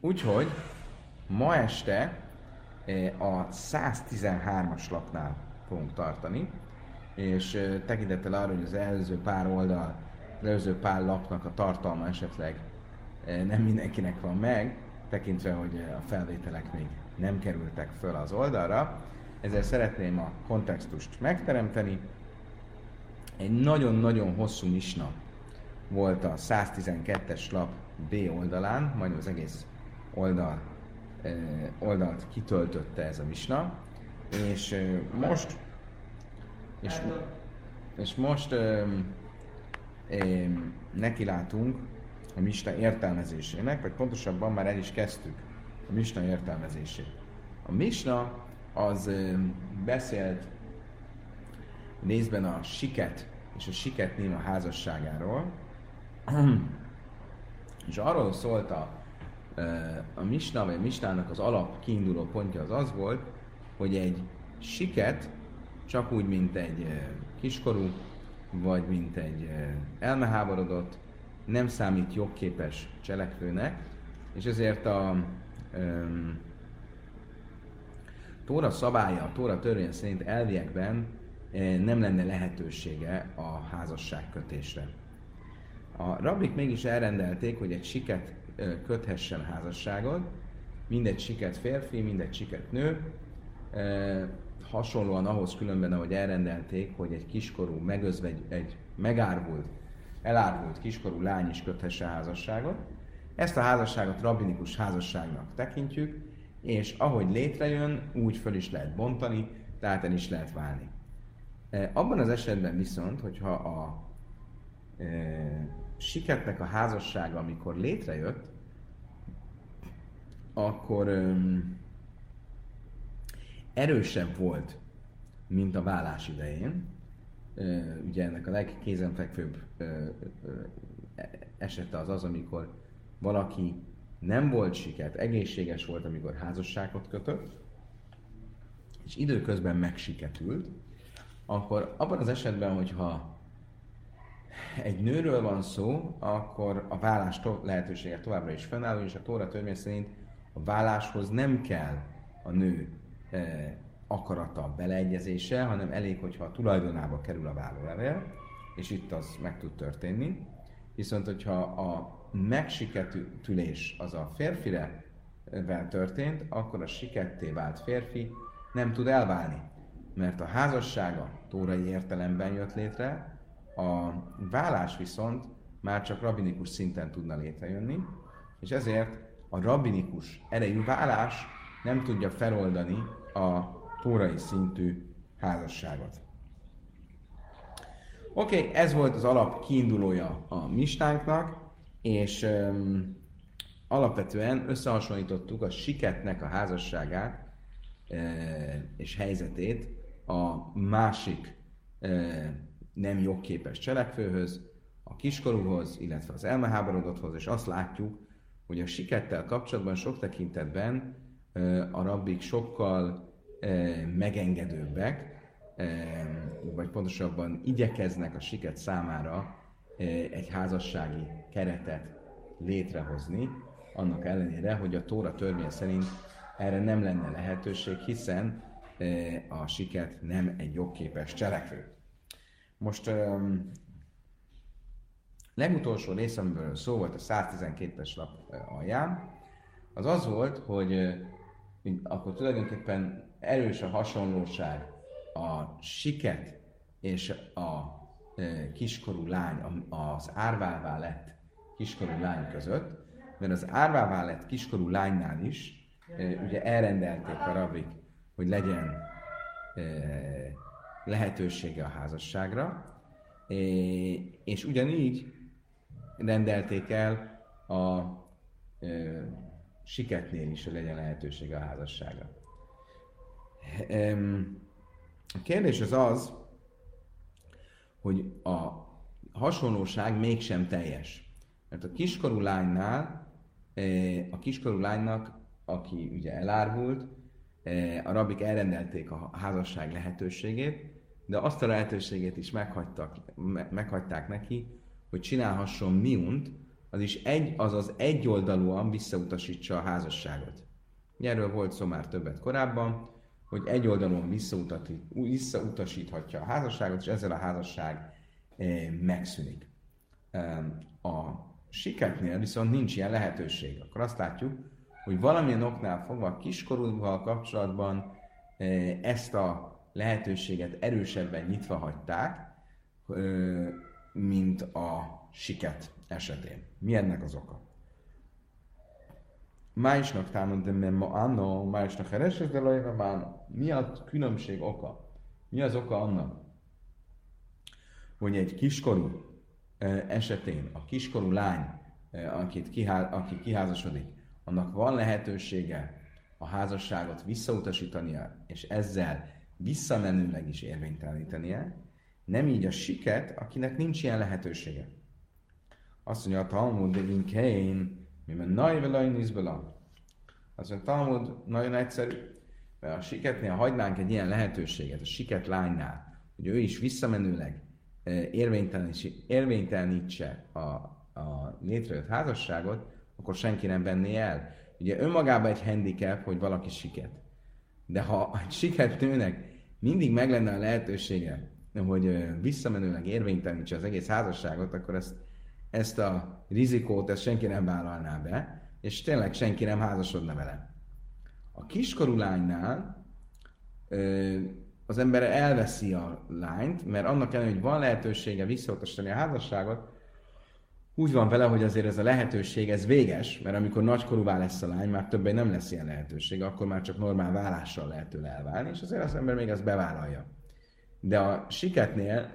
Úgyhogy ma este a 113-as lapnál fogunk tartani, és tekintettel arra, hogy az előző pár oldal, az előző pár lapnak a tartalma esetleg nem mindenkinek van meg, tekintve, hogy a felvételek még nem kerültek föl az oldalra, ezzel szeretném a kontextust megteremteni. Egy nagyon-nagyon hosszú misna volt a 112-es lap B oldalán, majd az egész oldal, oldalt kitöltötte ez a misna, és most? és, és most nekilátunk a Misna értelmezésének, vagy pontosabban már el is kezdtük a Misna értelmezését. A Misna az ö, beszélt részben a siket és a siket néma házasságáról, és arról szólt a, a Misna, vagy a Misnának az alap kiinduló pontja az az volt, hogy egy siket csak úgy, mint egy kiskorú, vagy mint egy elmeháborodott, nem számít jogképes cselekvőnek, és ezért a um, Tóra szabálya, a Tóra törvény szerint elviekben nem lenne lehetősége a házasságkötésre. A rabik mégis elrendelték, hogy egy siket köthessen házasságot, mindegy siket férfi, mindegy siket nő, hasonlóan ahhoz különben, ahogy elrendelték, hogy egy kiskorú megözve egy, megárvult, elárvult kiskorú lány is köthesse házasságot. Ezt a házasságot rabinikus házasságnak tekintjük, és ahogy létrejön, úgy föl is lehet bontani, tehát el is lehet válni. Abban az esetben viszont, hogyha a siketnek a házassága, amikor létrejött, akkor e, erősebb volt, mint a vállás idején. Ugye ennek a legkézenfekvőbb esete az az, amikor valaki nem volt siket, egészséges volt, amikor házasságot kötött, és időközben megsiketült, akkor abban az esetben, hogyha egy nőről van szó, akkor a vállás to- lehetősége továbbra is fennáll, és a Tóra törvény szerint a válláshoz nem kell a nő akarata beleegyezése, hanem elég, hogyha a tulajdonába kerül a vállólevél, és itt az meg tud történni. Viszont, hogyha a megsiketülés az a férfire történt, akkor a siketté vált férfi nem tud elválni. Mert a házassága tórai értelemben jött létre, a vállás viszont már csak rabinikus szinten tudna létrejönni, és ezért a rabinikus erejű vállás nem tudja feloldani a tórai szintű házasságot. Oké, okay, ez volt az alap kiindulója a mistánknak, és um, alapvetően összehasonlítottuk a siketnek a házasságát e, és helyzetét a másik e, nem jogképes cselekvőhöz, a kiskorúhoz, illetve az elmeháborodotthoz, és azt látjuk, hogy a sikettel kapcsolatban sok tekintetben a rabbik sokkal megengedőbbek, vagy pontosabban igyekeznek a siket számára egy házassági keretet létrehozni, annak ellenére, hogy a Tóra törvény szerint erre nem lenne lehetőség, hiszen a siket nem egy jogképes cselekvő. Most um, legutolsó rész, amiből szó volt a 112-es lap alján, az az volt, hogy akkor tulajdonképpen erős a hasonlóság a siket és a e, kiskorú lány, az árvává lett kiskorú lány között, mert az árvává lett kiskorú lánynál is e, ugye elrendelték a rabik, hogy legyen e, lehetősége a házasságra, és ugyanígy rendelték el a siketnél is, hogy legyen lehetősége a házasságra. A kérdés az az, hogy a hasonlóság mégsem teljes. Mert a kiskorú lánynál, a kiskorú lánynak, aki ugye elárvult, a rabik elrendelték a házasság lehetőségét, de azt a lehetőségét is meghagytak, meghagyták neki, hogy csinálhasson miunt, az is egy, azaz egyoldalúan visszautasítsa a házasságot. Erről volt szó már többet korábban, hogy egyoldalúan visszautasíthatja a házasságot, és ezzel a házasság eh, megszűnik. A siketnél viszont nincs ilyen lehetőség. Akkor azt látjuk, hogy valamilyen oknál fogva a kiskorúval kapcsolatban eh, ezt a lehetőséget erősebben nyitva hagyták, mint a siket esetén. Mi ennek az oka? Májsnak támad, de ma anno, májsnak hereses, de. Mi a különbség oka? Mi az oka annak, hogy egy kiskorú esetén a kiskorú lány, akit kihá, aki kiházasodik, annak van lehetősége a házasságot visszautasítania, és ezzel visszamenőleg is érvénytelenítenie, nem így a siket, akinek nincs ilyen lehetősége. Azt mondja a Talmud, de Vinkein, mivel najvelaj nizbela. Azt mondja, a Talmud nagyon egyszerű, mert a siketnél hagynánk egy ilyen lehetőséget, a siket lánynál, hogy ő is visszamenőleg érvénytelenítse a, a létrejött házasságot, akkor senki nem venné el. Ugye önmagában egy handicap, hogy valaki siket. De ha egy siket nőnek mindig meg lenne a lehetősége, hogy visszamenőleg érvénytelenítse az egész házasságot, akkor ezt, ezt a rizikót ezt senki nem vállalná be, és tényleg senki nem házasodna vele. A kiskorú lánynál az ember elveszi a lányt, mert annak ellenére, hogy van lehetősége visszautasítani a házasságot, úgy van vele, hogy azért ez a lehetőség, ez véges, mert amikor nagykorúvá lesz a lány, már többé nem lesz ilyen lehetőség, akkor már csak normál vállással lehet tőle elválni, és azért az ember még azt bevállalja. De a siketnél,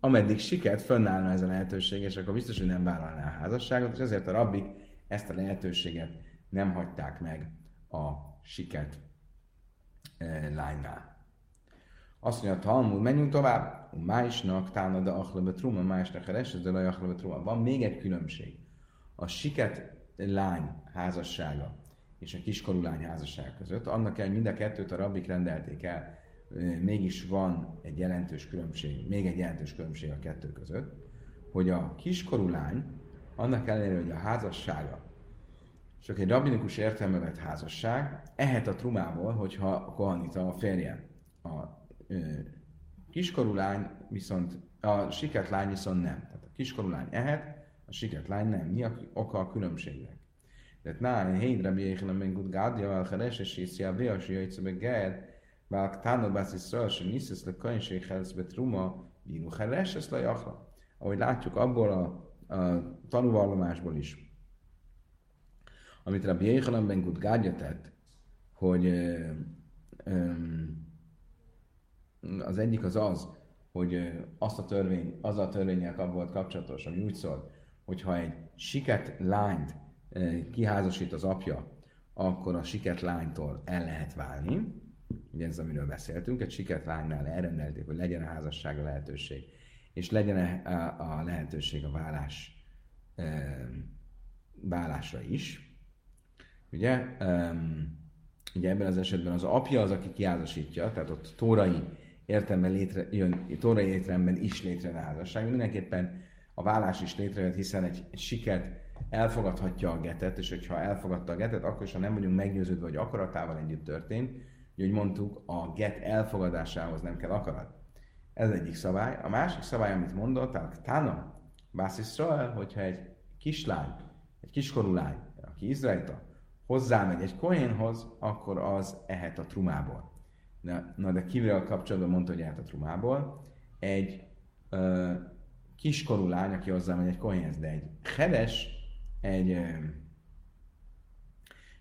ameddig siket, fönnállna ez a lehetőség, és akkor biztos, hogy nem vállalná a házasságot, és ezért a rabbik ezt a lehetőséget nem hagyták meg a siket e, lánynál. Azt mondja a Talmud, menjünk tovább. Májsnak tána de achlebe truma, májsnak heres, de laj achlebe truma. Van még egy különbség. A siket lány házassága és a kiskorú lány házasság között, annak el mind a kettőt a rabbik rendelték el, mégis van egy jelentős különbség, még egy jelentős különbség a kettő között, hogy a kiskorú lány, annak ellenére, hogy a házassága csak egy rabinikus értelme vett házasság, ehet a trumából, hogyha a kohanita a férje. A kiskorú lány viszont, a siket lány viszont nem. Tehát a kiskorú lány ehet, a siket lány nem. Mi a oka a különbségnek? Tehát nál, hédre mi éjjel men gud gádja, vel cheres, és észri a véasi jöjjtse be ger, vel tána bász is szól, és niszesz le kajnség helsz be truma, bínu cheres, ezt le jachla. Ahogy látjuk abból a, a tanúvallomásból is, amit Rabbi Jéhanan ben Gud tett, hogy ö, ö, az egyik az az, hogy azt a törvény, az a törvényel volt kapcsolatos, ami úgy szólt, hogyha egy siket lányt kiházasít az apja, akkor a siket lánytól el lehet válni. Ugye ez, amiről beszéltünk, egy siket lánynál elrendelték, hogy legyen a házassága lehetőség, és legyen a lehetőség a vállás, vállásra is. Ugye, ugye ebben az esetben az apja az, aki kiházasítja, tehát ott tórai értelme létre, jön, tórai értelemben is létrejön a házasság. Mindenképpen a vállás is létrejön, hiszen egy, egy siket elfogadhatja a getet, és hogyha elfogadta a getet, akkor is, ha nem vagyunk meggyőződve, hogy akaratával együtt történt, hogy mondtuk, a get elfogadásához nem kell akarat. Ez egyik szabály. A másik szabály, amit mondott, a Tana, Bász hogyha egy kislány, egy kiskorú lány, aki izraelita, hozzámegy egy kohénhoz, akkor az ehet a trumából. Na, na de kivel kapcsolatban mondta, hogy ehet a? Egy ö, kiskorú lány, aki hozzámegy egy kohénhez, de egy hedes, egy ö,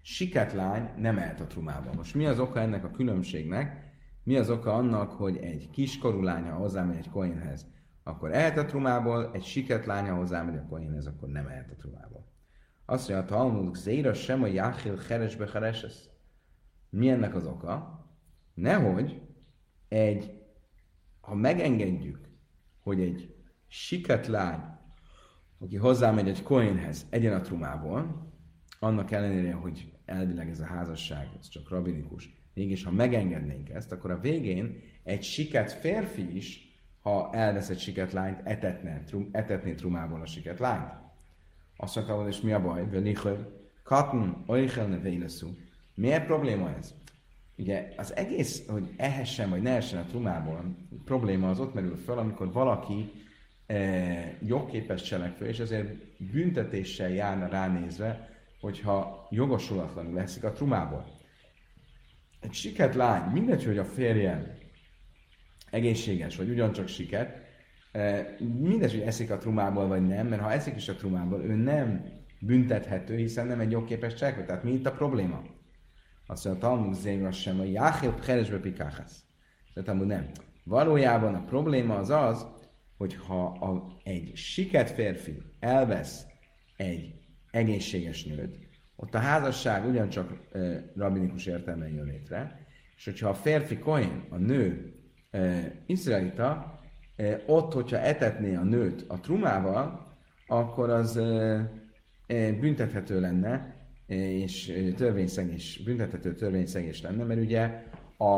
siket lány nem ehet a trumából. Most mi az oka ennek a különbségnek? Mi az oka annak, hogy egy kiskorú lánya hozzámegy egy kohénhez, akkor ehet a trumából, egy siket lánya hozzámegy a kohénhez, akkor nem ehet a trumából. Azt mondja, a Talmud, Zéra sem a Jáhil Heresbe Hereses. Mi ennek az oka? Nehogy egy, ha megengedjük, hogy egy siket lány, aki hozzámegy egy koinhez, egyen a trumából, annak ellenére, hogy elvileg ez a házasság, ez csak rabinikus, mégis ha megengednénk ezt, akkor a végén egy siket férfi is, ha elvesz egy siket lányt, etetne, trum, etetné trumából a siket lányt. Azt mondta, és mi a baj? Katn, oichelne véleszú. Miért probléma ez? Ugye az egész, hogy ehessen vagy ne ehessen a trumából, probléma az ott merül fel, amikor valaki e, jogképes cselekvő, és ezért büntetéssel járna ránézve, hogyha jogosulatlanul leszik a trumából. Egy siket lány, mindegy, hogy a férje egészséges, vagy ugyancsak siket, e, mindegy, hogy eszik a trumából, vagy nem, mert ha eszik is a trumából, ő nem büntethető, hiszen nem egy jogképes cselekvő. Tehát mi itt a probléma? Azt mondja, Talmud zéga sem, a Jáhél Pcheresbe Pikáhász. De Talmud nem. Valójában a probléma az az, hogy ha a, egy siket férfi elvesz egy egészséges nőt, ott a házasság ugyancsak e, rabinikus értelemben jön létre, és hogyha a férfi kohen, a nő e, izraelita, e, ott, hogyha etetné a nőt a trumával, akkor az e, e, büntethető lenne, és törvényszegés, büntethető törvényszegés lenne, mert ugye a,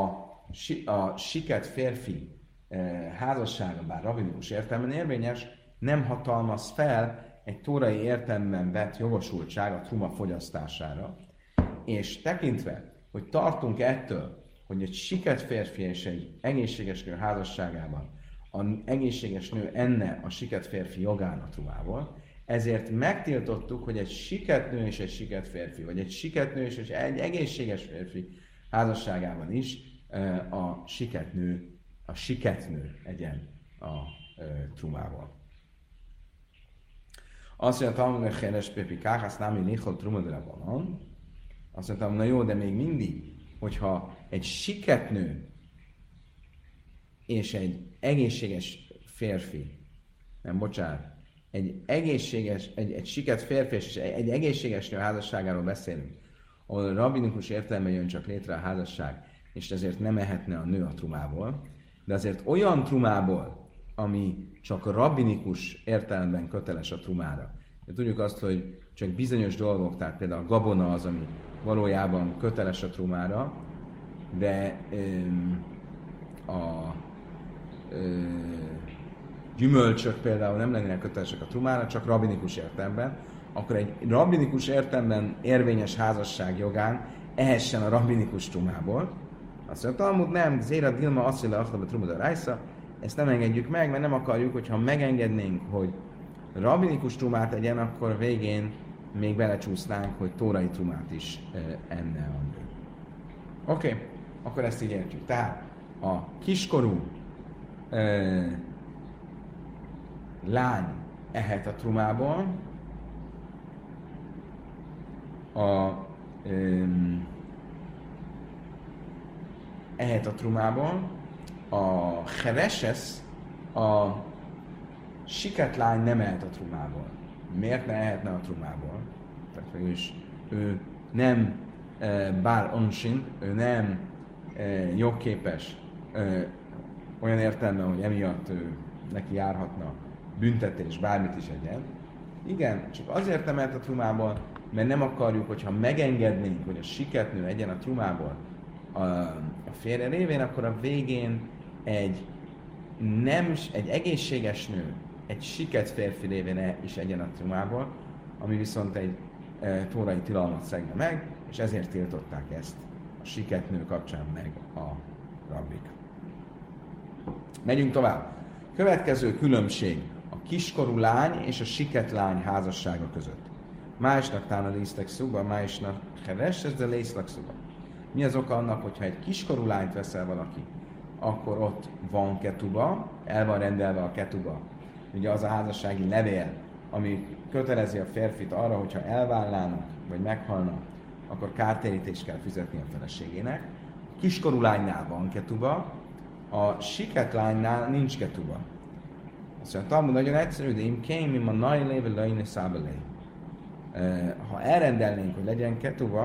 a siket férfi házassága, bár rabinikus értelemben érvényes, nem hatalmaz fel egy tórai értelemben vett jogosultság a truma fogyasztására, és tekintve, hogy tartunk ettől, hogy egy siket férfi és egy egészséges nő házasságában az egészséges nő enne a siket férfi jogán a trumával, ezért megtiltottuk, hogy egy siketnő és egy siket férfi, vagy egy siketnő és egy egészséges férfi házasságában is a siketnő, a siketnő egyen a trumával. Azt mondja, Talmud Heres Pépi Káhász Námi Nichol Trumadra Banan. Azt mondtam, na jó, de még mindig, hogyha egy siketnő és egy egészséges férfi, nem bocsánat, egy egészséges, egy, egy siket férfi és egy, egy egészséges nő házasságáról beszélünk, ahol rabinikus értelemben jön csak létre a házasság, és ezért nem ehetne a nő a trumából, de azért olyan trumából, ami csak a rabinikus értelemben köteles a trumára. De tudjuk azt, hogy csak bizonyos dolgok, tehát például a gabona az, ami valójában köteles a trumára, de öm, a öm, gyümölcsök például nem lennének kötelesek a trumára, csak rabinikus értelemben, akkor egy rabinikus értelemben érvényes házasság jogán ehessen a rabinikus trumából. Azt mondja, Talmud nem, Zéra Dilma azt mondja, hogy a rájsza, ezt nem engedjük meg, mert nem akarjuk, hogyha megengednénk, hogy rabinikus trumát egyen, akkor végén még belecsúsznánk, hogy tórai trumát is enne a. Oké, akkor ezt így értjük. Tehát a kiskorú lány ehet a trumából, a um, ehet a trumából, a hereses, a lány nem ehet a trumából. Miért ne ehetne a trumából? Tehát is ő nem e, bár onsin, ő nem e, jogképes e, olyan értelme, hogy emiatt ő neki járhatna büntetés, bármit is egyen. Igen, csak azért emelt a trumából, mert nem akarjuk, hogyha megengednénk, hogy a siketnő egyen a trumából a, a férje révén, akkor a végén egy nem, egy egészséges nő, egy siket férfi révén is egyen a trumából, ami viszont egy e, tórai tilalmat szegne meg, és ezért tiltották ezt a siketnő kapcsán meg a rabbik. Megyünk tovább. Következő különbség kiskorú lány és a siket lány házassága között. Másnak tán a lésztek szuba, másnak heves, de lészlek szuba. Mi az oka annak, hogyha egy kiskorú lányt veszel valaki, akkor ott van ketuba, el van rendelve a ketuba. Ugye az a házassági levél, ami kötelezi a férfit arra, hogyha elvállának, vagy meghalnak, akkor kártérítést kell fizetni a feleségének. A kiskorú lánynál van ketuba, a siket lánynál nincs ketuba. Szóval a Talmud nagyon egyszerű, de im kém, im a nagy léve lejne szábelé. Ha elrendelnénk, hogy legyen ketuva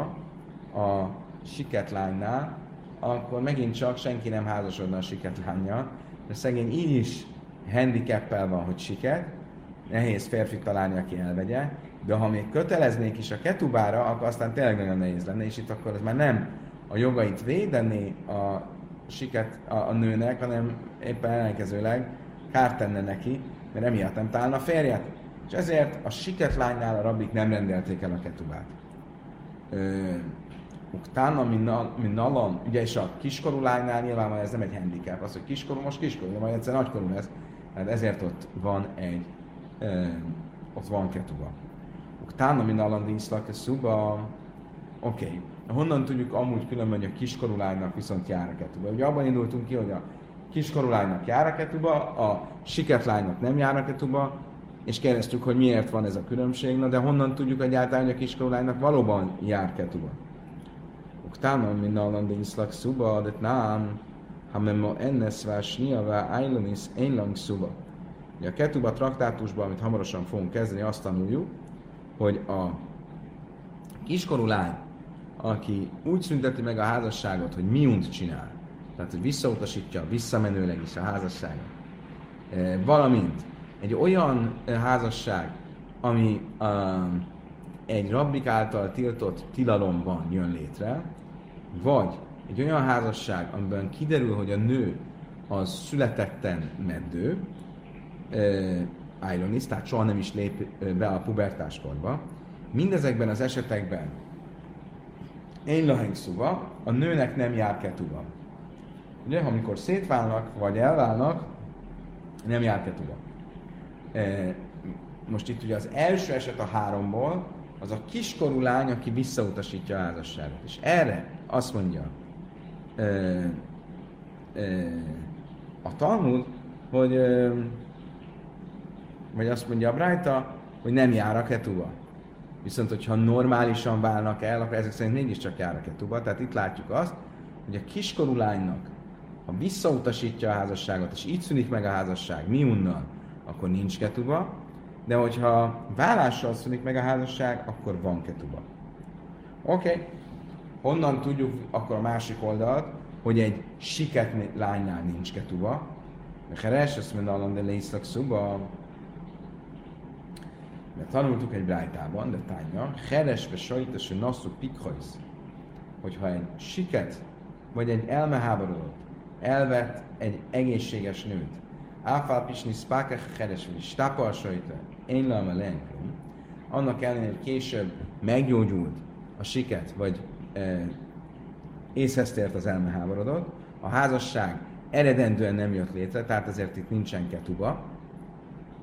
a siketlánynál, akkor megint csak senki nem házasodna a siketlánya, de szegény így is handicappel van, hogy siket, nehéz férfi találni, aki elvegye, de ha még köteleznék is a ketubára, akkor aztán tényleg nagyon nehéz lenne, és itt akkor ez már nem a jogait védeni a siket a, a nőnek, hanem éppen ellenkezőleg kárt tenne neki, mert emiatt nem találna férjet. És ezért a siket lánynál a rabik nem rendelték el a ketubát. Utána, mint nalan, ugye és a kiskorú lánynál nyilván ez nem egy handicap, az, hogy kiskorú, most kiskorú, majd egyszer nagykorú lesz, tehát ezért ott van egy, ö, ott van ketuba. Utána, mint dinszlak, a szuba, oké, okay. honnan tudjuk amúgy különben, hogy a kiskorú lánynak viszont jár a ketuba? Ugye abban indultunk ki, hogy a kiskorú jár a ketuba, a siket nem jár a ketuba, és kérdeztük, hogy miért van ez a különbség, na de honnan tudjuk egyáltalán, hogy a kiskorú lánynak valóban jár ketuba? Utána, mint nalan dinszlak szuba, de nem, ha memo ennes vásnia vá ájlanis énlang szuba. A ketuba traktátusban, amit hamarosan fogunk kezdeni, azt tanuljuk, hogy a kiskorú lány, aki úgy szünteti meg a házasságot, hogy miunt csinál, tehát hogy visszautasítja visszamenőleg is a házasságot, valamint egy olyan házasság, ami um, egy rabbik által tiltott tilalomban jön létre, vagy egy olyan házasság, amiben kiderül, hogy a nő az születetten meddő, uh, tehát soha nem is lép be a pubertáskorba, mindezekben az esetekben én laheng szuva, a nőnek nem jár ketuba. Ugye, amikor szétválnak, vagy elválnak, nem jár ketuba. E, most itt ugye az első eset a háromból, az a kiskorú lány, aki visszautasítja a házasságot. És erre azt mondja e, e, a Talmud, hogy e, vagy azt mondja a Brájta, hogy nem jár a ketuba. Viszont, hogyha normálisan válnak el, akkor ezek szerint mégiscsak jár a ketuba. Tehát itt látjuk azt, hogy a kiskorú lánynak, ha visszautasítja a házasságot, és így szűnik meg a házasság miunnal, akkor nincs ketuba, de hogyha vállással szűnik meg a házasság, akkor van ketuba. Oké, okay. honnan tudjuk akkor a másik oldalt, hogy egy siket lánynál nincs ketuba, de Heres, azt mondja, de lészlak szuba, mert tanultuk egy brájtában, de tánya, heresve sajtos, hogy nasszú pikhajsz, hogyha egy siket, vagy egy elmeháborodott, elvett egy egészséges nőt, áfál pisni spáke heresve, stápal én lama lenklum, annak ellenére, hogy később meggyógyult a siket, vagy e, észhez tért az elmeháborodott, a házasság eredendően nem jött létre, tehát ezért itt nincsen ketuba,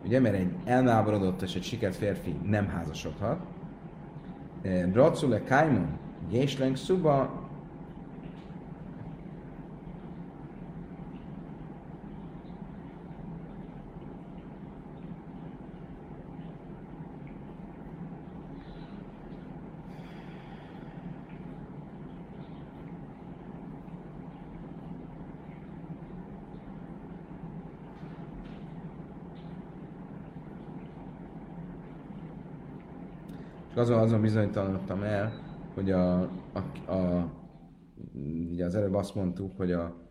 ugye, mert egy elnáborodott és egy sikert férfi nem házasodhat. Racule Kaimon, Gésleng Szuba, azon, azon bizonytalanodtam el, hogy a, a, a, ugye az előbb azt mondtuk, hogy a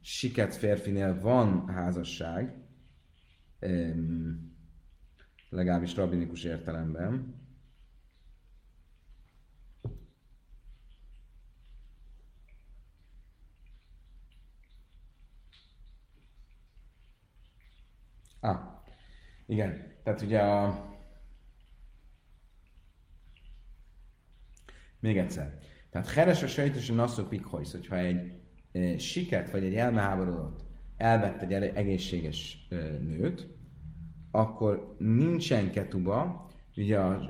siket férfinél van házasság, legalábbis rabinikus értelemben, Ah, igen. Tehát ugye a, Még egyszer. Tehát Heres a sejtés a nasszó pikhojsz, hogyha egy e, siket vagy egy elmeháborodott elvett egy egészséges e, nőt, akkor nincsen ketuba, ugye az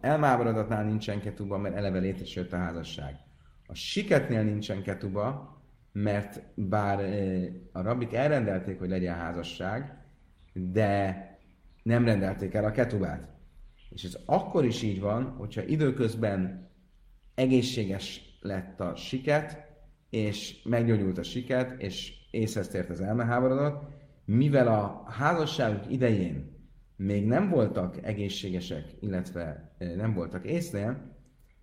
elmáboradatnál nincsen ketuba, mert eleve létesült a házasság. A siketnél nincsen ketuba, mert bár e, a rabik elrendelték, hogy legyen házasság, de nem rendelték el a ketubát. És ez akkor is így van, hogyha időközben egészséges lett a siket, és meggyógyult a siket, és észhez tért az elmeháborodott, mivel a házasságuk idején még nem voltak egészségesek, illetve nem voltak észnél,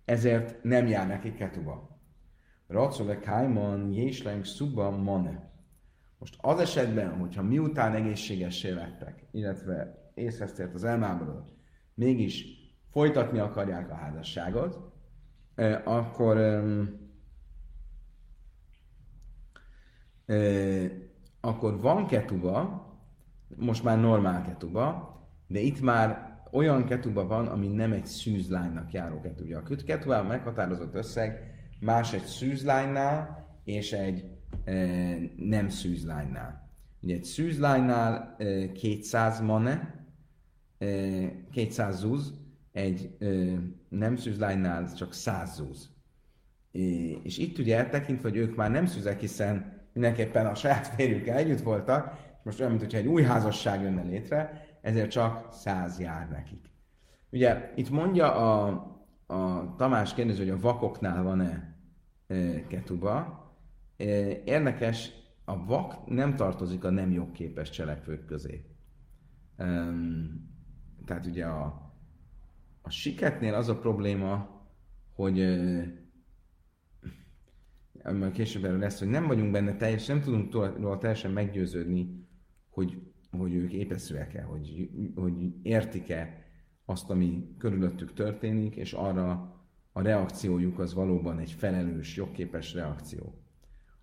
ezért nem jár neki ketuba. Racole Kaimon, Jésleng, Szuba, Mane. Most az esetben, hogyha miután egészségessé lettek, illetve észhez tért az elmáborodott, mégis folytatni akarják a házasságot, akkor akkor van ketuba, most már normál ketuba, de itt már olyan ketuba van, ami nem egy szűzlánynak járó ketu. Ugye a ketubában meghatározott összeg más egy szűzlánynál és egy e, nem szűzlánynál. Ugye egy szűzlánynál e, 200 mane, e, 200 zúz, egy e, nem szűzlánynál csak 100 zúz. E, és itt ugye tekintve, hogy ők már nem szűzek, hiszen mindenképpen a saját férjükkel együtt voltak, és most olyan, mintha egy új házasság jönne létre, ezért csak száz jár nekik. Ugye itt mondja a, a Tamás kérdező, hogy a vakoknál van-e e, ketuba. E, érdekes, a vak nem tartozik a nem jogképes cselekvők közé. E, tehát ugye a, a siketnél az a probléma, hogy e, később erről lesz, hogy nem vagyunk benne teljesen, nem tudunk róla teljesen meggyőződni, hogy hogy ők épeszűek-e, hogy, hogy értik-e azt, ami körülöttük történik, és arra a reakciójuk az valóban egy felelős, jogképes reakció.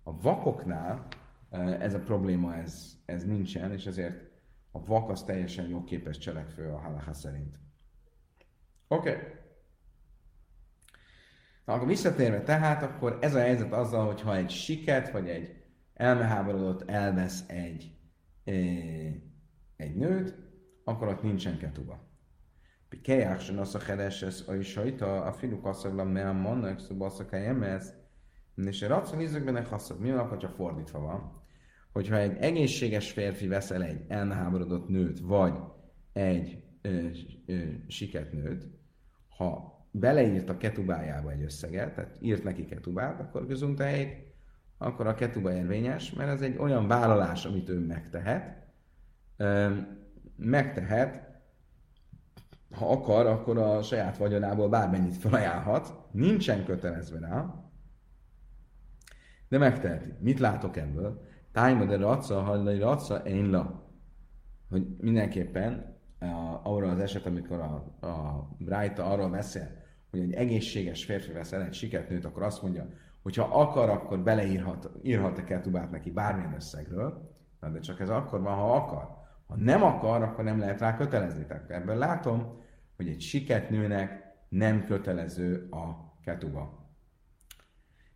A vakoknál ez a probléma, ez, ez nincsen, és ezért a vak az teljesen jogképes cselekvő a halacha szerint. Oké. Okay. Na, akkor visszatérve tehát, akkor ez a helyzet azzal, hogy ha egy siket, vagy egy elmeháborodott elvesz egy egy nőt, akkor ott nincsen ketuba. Pikejach se nosza chereses a sajta, a filu kaszaglam mea mannak szubasza kajemez, és a ízökben haszok. Mi van, ha fordítva van? Hogyha egy egészséges férfi veszel egy elmeháborodott nőt, vagy egy ö, ö, siket nőt, ha beleírt a ketubájába egy összeget, tehát írt neki ketubát, akkor közöntehelyt akkor a ketuba érvényes, mert ez egy olyan vállalás, amit ő megtehet. Megtehet, ha akar, akkor a saját vagyonából bármennyit felajánlhat, nincsen kötelezve rá, de megteheti. Mit látok ebből? Tájma de raca, hallai raca, én la. Hogy mindenképpen arra az eset, amikor a, a Brájta arról beszél, hogy egy egészséges férfi vesz el egy siketnőt, akkor azt mondja, hogyha akar, akkor beleírhat írhat a ketubát neki bármilyen összegről, de csak ez akkor van, ha akar. Ha nem akar, akkor nem lehet rá kötelezni. Tehát ebből látom, hogy egy siket nőnek nem kötelező a ketuba.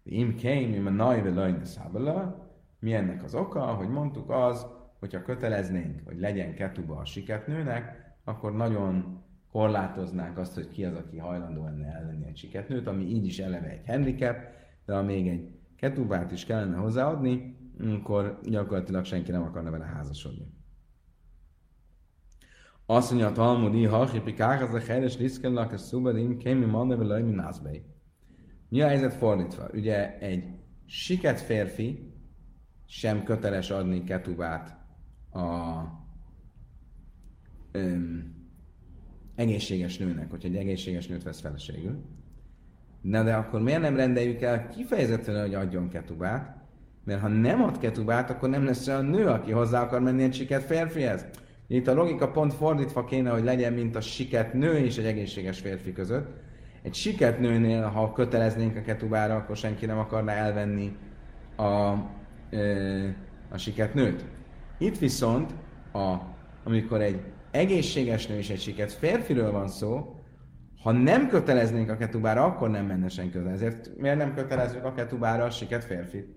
Im keim, im a naive lajna Mi ennek az oka? Hogy mondtuk az, hogyha köteleznénk, hogy legyen ketuba a siketnőnek, akkor nagyon korlátoznánk azt, hogy ki az, aki hajlandó lenne ellenni egy siketnőt, ami így is eleve egy handicap, de ha még egy ketubát is kellene hozzáadni, akkor gyakorlatilag senki nem akarna vele házasodni. Azt mondja a Talmudi, ha az a helyes liszkenlak a szubadim, kémi manne vele nászbei. Mi a helyzet fordítva? Ugye egy siket férfi sem köteles adni ketubát a öm, egészséges nőnek, hogyha egy egészséges nőt vesz feleségül. Na de akkor miért nem rendeljük el kifejezetten, hogy adjon ketubát? Mert ha nem ad ketubát, akkor nem lesz olyan nő, aki hozzá akar menni egy siket férfihez. Itt a logika pont fordítva kéne, hogy legyen, mint a siket nő és egy egészséges férfi között. Egy siket nőnél, ha köteleznénk a ketubára, akkor senki nem akarná elvenni a, a siket nőt. Itt viszont, a, amikor egy egészséges nő és egy siket férfiről van szó, ha nem köteleznénk a ketubára, akkor nem menne senki oda. Ezért miért nem kötelezzük a ketubára a siket férfit?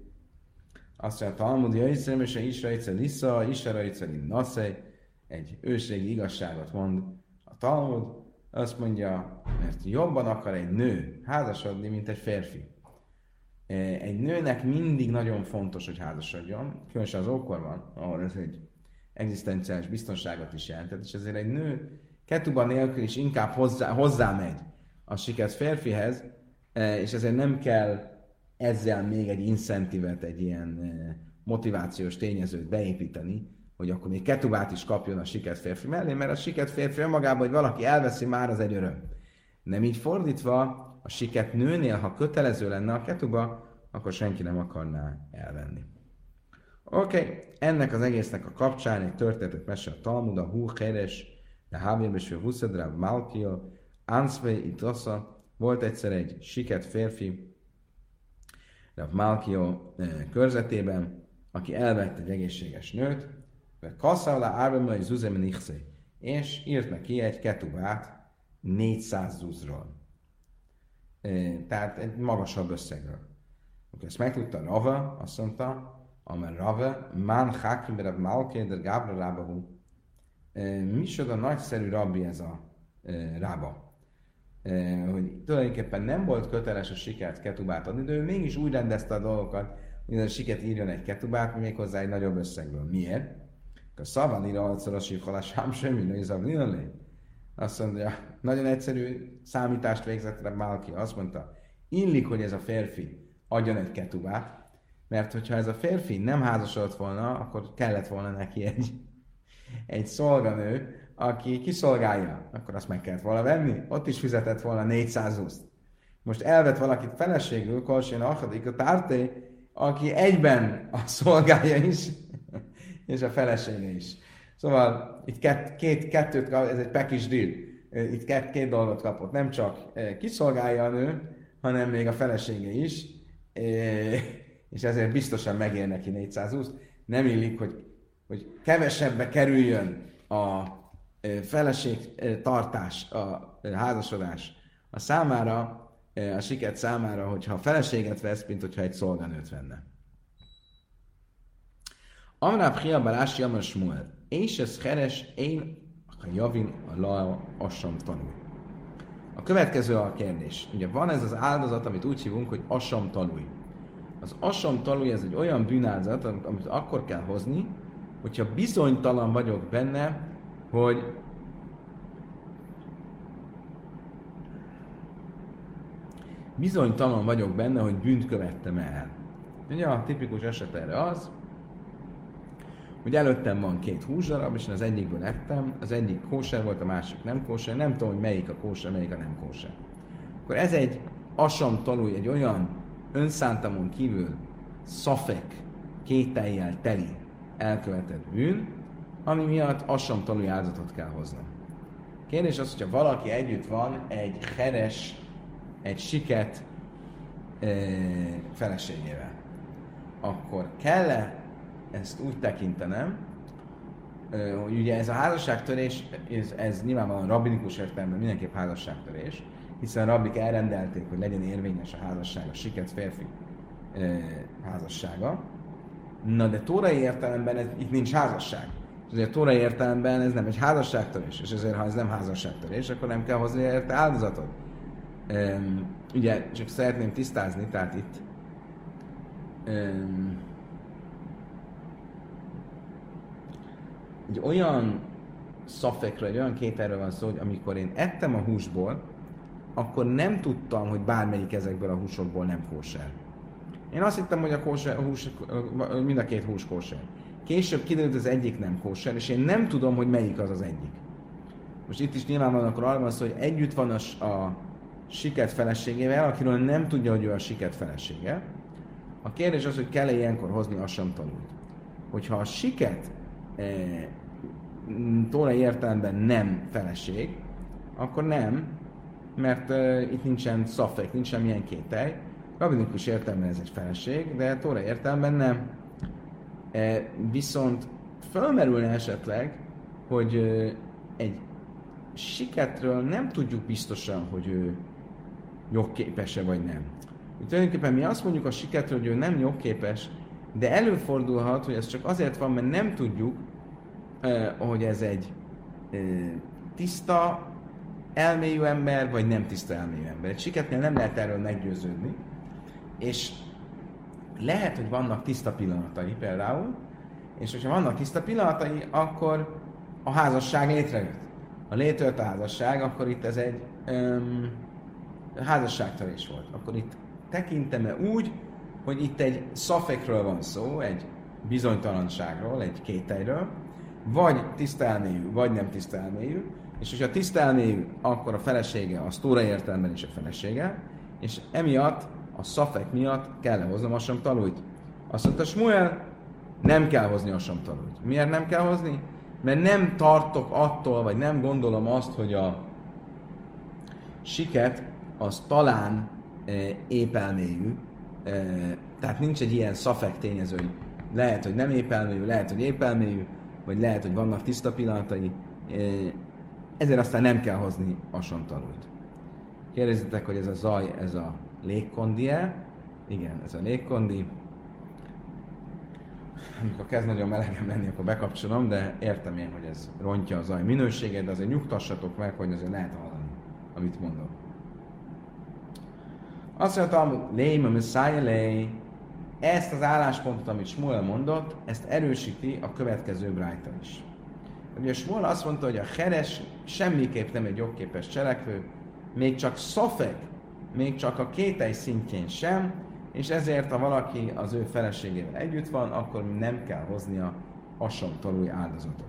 Azt mondja, Talmud, Jaiszem, és Isra Ice Lissa, Isra Ice Naszej, egy őségi igazságot mond a Talmud, azt mondja, mert jobban akar egy nő házasodni, mint egy férfi. E, egy nőnek mindig nagyon fontos, hogy házasodjon, különösen az ókorban, ahol ez egy egzisztenciális biztonságot is jelentett, és ezért egy nő ketuba nélkül is inkább hozzá, hozzá megy a siket férfihez, e, és ezért nem kell ezzel még egy incentívet, egy ilyen e, motivációs tényezőt beépíteni, hogy akkor még ketubát is kapjon a siket férfi mellé, mert a siket férfi önmagában, hogy valaki elveszi, már az egy öröm. Nem így fordítva, a siket nőnél, ha kötelező lenne a ketuba, akkor senki nem akarná elvenni. Oké, okay. ennek az egésznek a kapcsán egy történetet mesél a Talmud, a Hú Heres, de Hábjem és Huszedra, Malkia, Ansve, Itosza, volt egyszer egy siket férfi, Rav Malkia eh, körzetében, aki elvett egy egészséges nőt, mert Kasszála Árvema és Zuzem és írt neki egy ketubát 400 zuzról. Tehát egy magasabb összegről. Amikor ezt megtudta Rava, azt mondta, Amer Rava, Man Hakim Rab Malké, de Gábra Rábahu. Micsoda nagyszerű rabbi ez a Rába. Hogy tulajdonképpen nem volt köteles a sikert ketubát adni, de ő mégis úgy rendezte a dolgokat, hogy a siket írjon egy ketubát, méghozzá egy nagyobb összegből. Miért? A szavanira alszor a sifhalás, hám semmi, ne Azt mondja, nagyon egyszerű számítást végzett rá Málki. Azt mondta, illik, hogy ez a férfi adjon egy ketubát, mert hogyha ez a férfi nem házasodott volna, akkor kellett volna neki egy, egy szolganő, aki kiszolgálja, akkor azt meg kellett volna venni, ott is fizetett volna 400 uszt. Most elvett valakit feleségül, Kolsén Achadik a tárté, aki egyben a szolgálja is, és a felesége is. Szóval itt két, kettőt ez egy pekis deal. Itt két, két dolgot kapott. Nem csak kiszolgálja a nő, hanem még a felesége is, és ezért biztosan megér neki 420. Nem illik, hogy, hogy kevesebbe kerüljön a feleség tartás, a házasodás a számára, a siket számára, hogyha a feleséget vesz, mint hogyha egy szolganőt venne. Amráb Hiaba Rási Amar Smuel, és ez heres, én a javin a la assam tanul. A következő a kérdés. Ugye van ez az áldozat, amit úgy hívunk, hogy assam tanulj. Az assam tanulj ez egy olyan bűnázat, amit akkor kell hozni, hogyha bizonytalan vagyok benne, hogy bizonytalan vagyok benne, hogy bűnt követtem el. Ugye a tipikus eset erre az, hogy előttem van két húsdarab, és én az egyikből ettem, az egyik kóser volt, a másik nem kóser, nem tudom, hogy melyik a kóser, melyik a nem kóser. Akkor ez egy asam tanulj, egy olyan önszántamon kívül szafek, kételjel teli elkövetett bűn, ami miatt asam tanulj áldozatot kell hozni. Kérdés az, hogyha valaki együtt van egy heres, egy siket e, feleségével, akkor kell-e ezt úgy tekintenem, hogy ugye ez a házasságtörés, ez, ez nyilvánvalóan rabbinikus értelemben mindenképp házasságtörés, hiszen a rabbik elrendelték, hogy legyen érvényes a házasság, a siket férfi házassága. Na de tórai értelemben ez, itt nincs házasság. És azért tórai értelemben ez nem egy házasságtörés, és ezért ha ez nem házasságtörés, akkor nem kell hozni érte áldozatot. E, ugye, csak szeretném tisztázni, tehát itt e, egy olyan szafekről, egy olyan kételről van szó, hogy amikor én ettem a húsból, akkor nem tudtam, hogy bármelyik ezekből a húsokból nem kóser. Én azt hittem, hogy a, kóser, a hús, mind a két hús kóser. Később kiderült, az egyik nem kóser, és én nem tudom, hogy melyik az az egyik. Most itt is nyilvánvalóan akkor arra van szó, hogy együtt van a, a siket feleségével, akiről nem tudja, hogy ő a siket felesége. A kérdés az, hogy kell-e ilyenkor hozni a sem tanult. Hogyha a siket tóra értelemben nem feleség, akkor nem, mert e, itt nincsen szafek, nincs semmilyen kételj. Rabinikus értelemben ez egy feleség, de tóra értelemben nem. E, viszont fölmerülne esetleg, hogy e, egy siketről nem tudjuk biztosan, hogy ő jogképes-e vagy nem. Úgy tulajdonképpen mi azt mondjuk a siketről, hogy ő nem jogképes, de előfordulhat, hogy ez csak azért van, mert nem tudjuk, hogy ez egy tiszta elmélyű ember, vagy nem tiszta elmélyű ember. Egy siketnél nem lehet erről meggyőződni, és lehet, hogy vannak tiszta pillanatai például, és hogyha vannak tiszta pillanatai, akkor a házasság létrejött. Ha létrejött a házasság, akkor itt ez egy házasságtörés volt. Akkor itt tekintem-e úgy, hogy itt egy szafekről van szó, egy bizonytalanságról, egy kételyről, vagy tiszta elmélyű, vagy nem tiszta elmélyű, és hogyha tiszta elmélyű, akkor a felesége az tóra értelemben is a felesége, és emiatt, a szafek miatt kell hoznom a sem tanult. Azt mondta Smuel, nem kell hozni a sem tanult. Miért nem kell hozni? Mert nem tartok attól, vagy nem gondolom azt, hogy a siket az talán e, épelmélyű, e, tehát nincs egy ilyen szafek tényező, hogy lehet, hogy nem épelmélyű, lehet, hogy épelmélyű, vagy lehet, hogy vannak tiszta pillanatai, ezért aztán nem kell hozni asantanult. Kérdezitek, hogy ez a zaj, ez a légkondi-e? Igen, ez a légkondi. Amikor kezd nagyon melegem lenni, akkor bekapcsolom, de értem én, hogy ez rontja a zaj minőséget, de azért nyugtassatok meg, hogy azért lehet hallani, amit mondok. Azt mondta, hogy lém, a lé, ezt az álláspontot, amit Smuel mondott, ezt erősíti a következő brájta is. Ugye Smuel azt mondta, hogy a Heres semmiképp nem egy jogképes cselekvő, még csak szofek, még csak a kételj szintjén sem, és ezért, ha valaki az ő feleségével együtt van, akkor nem kell hoznia asamtalúi áldozatot.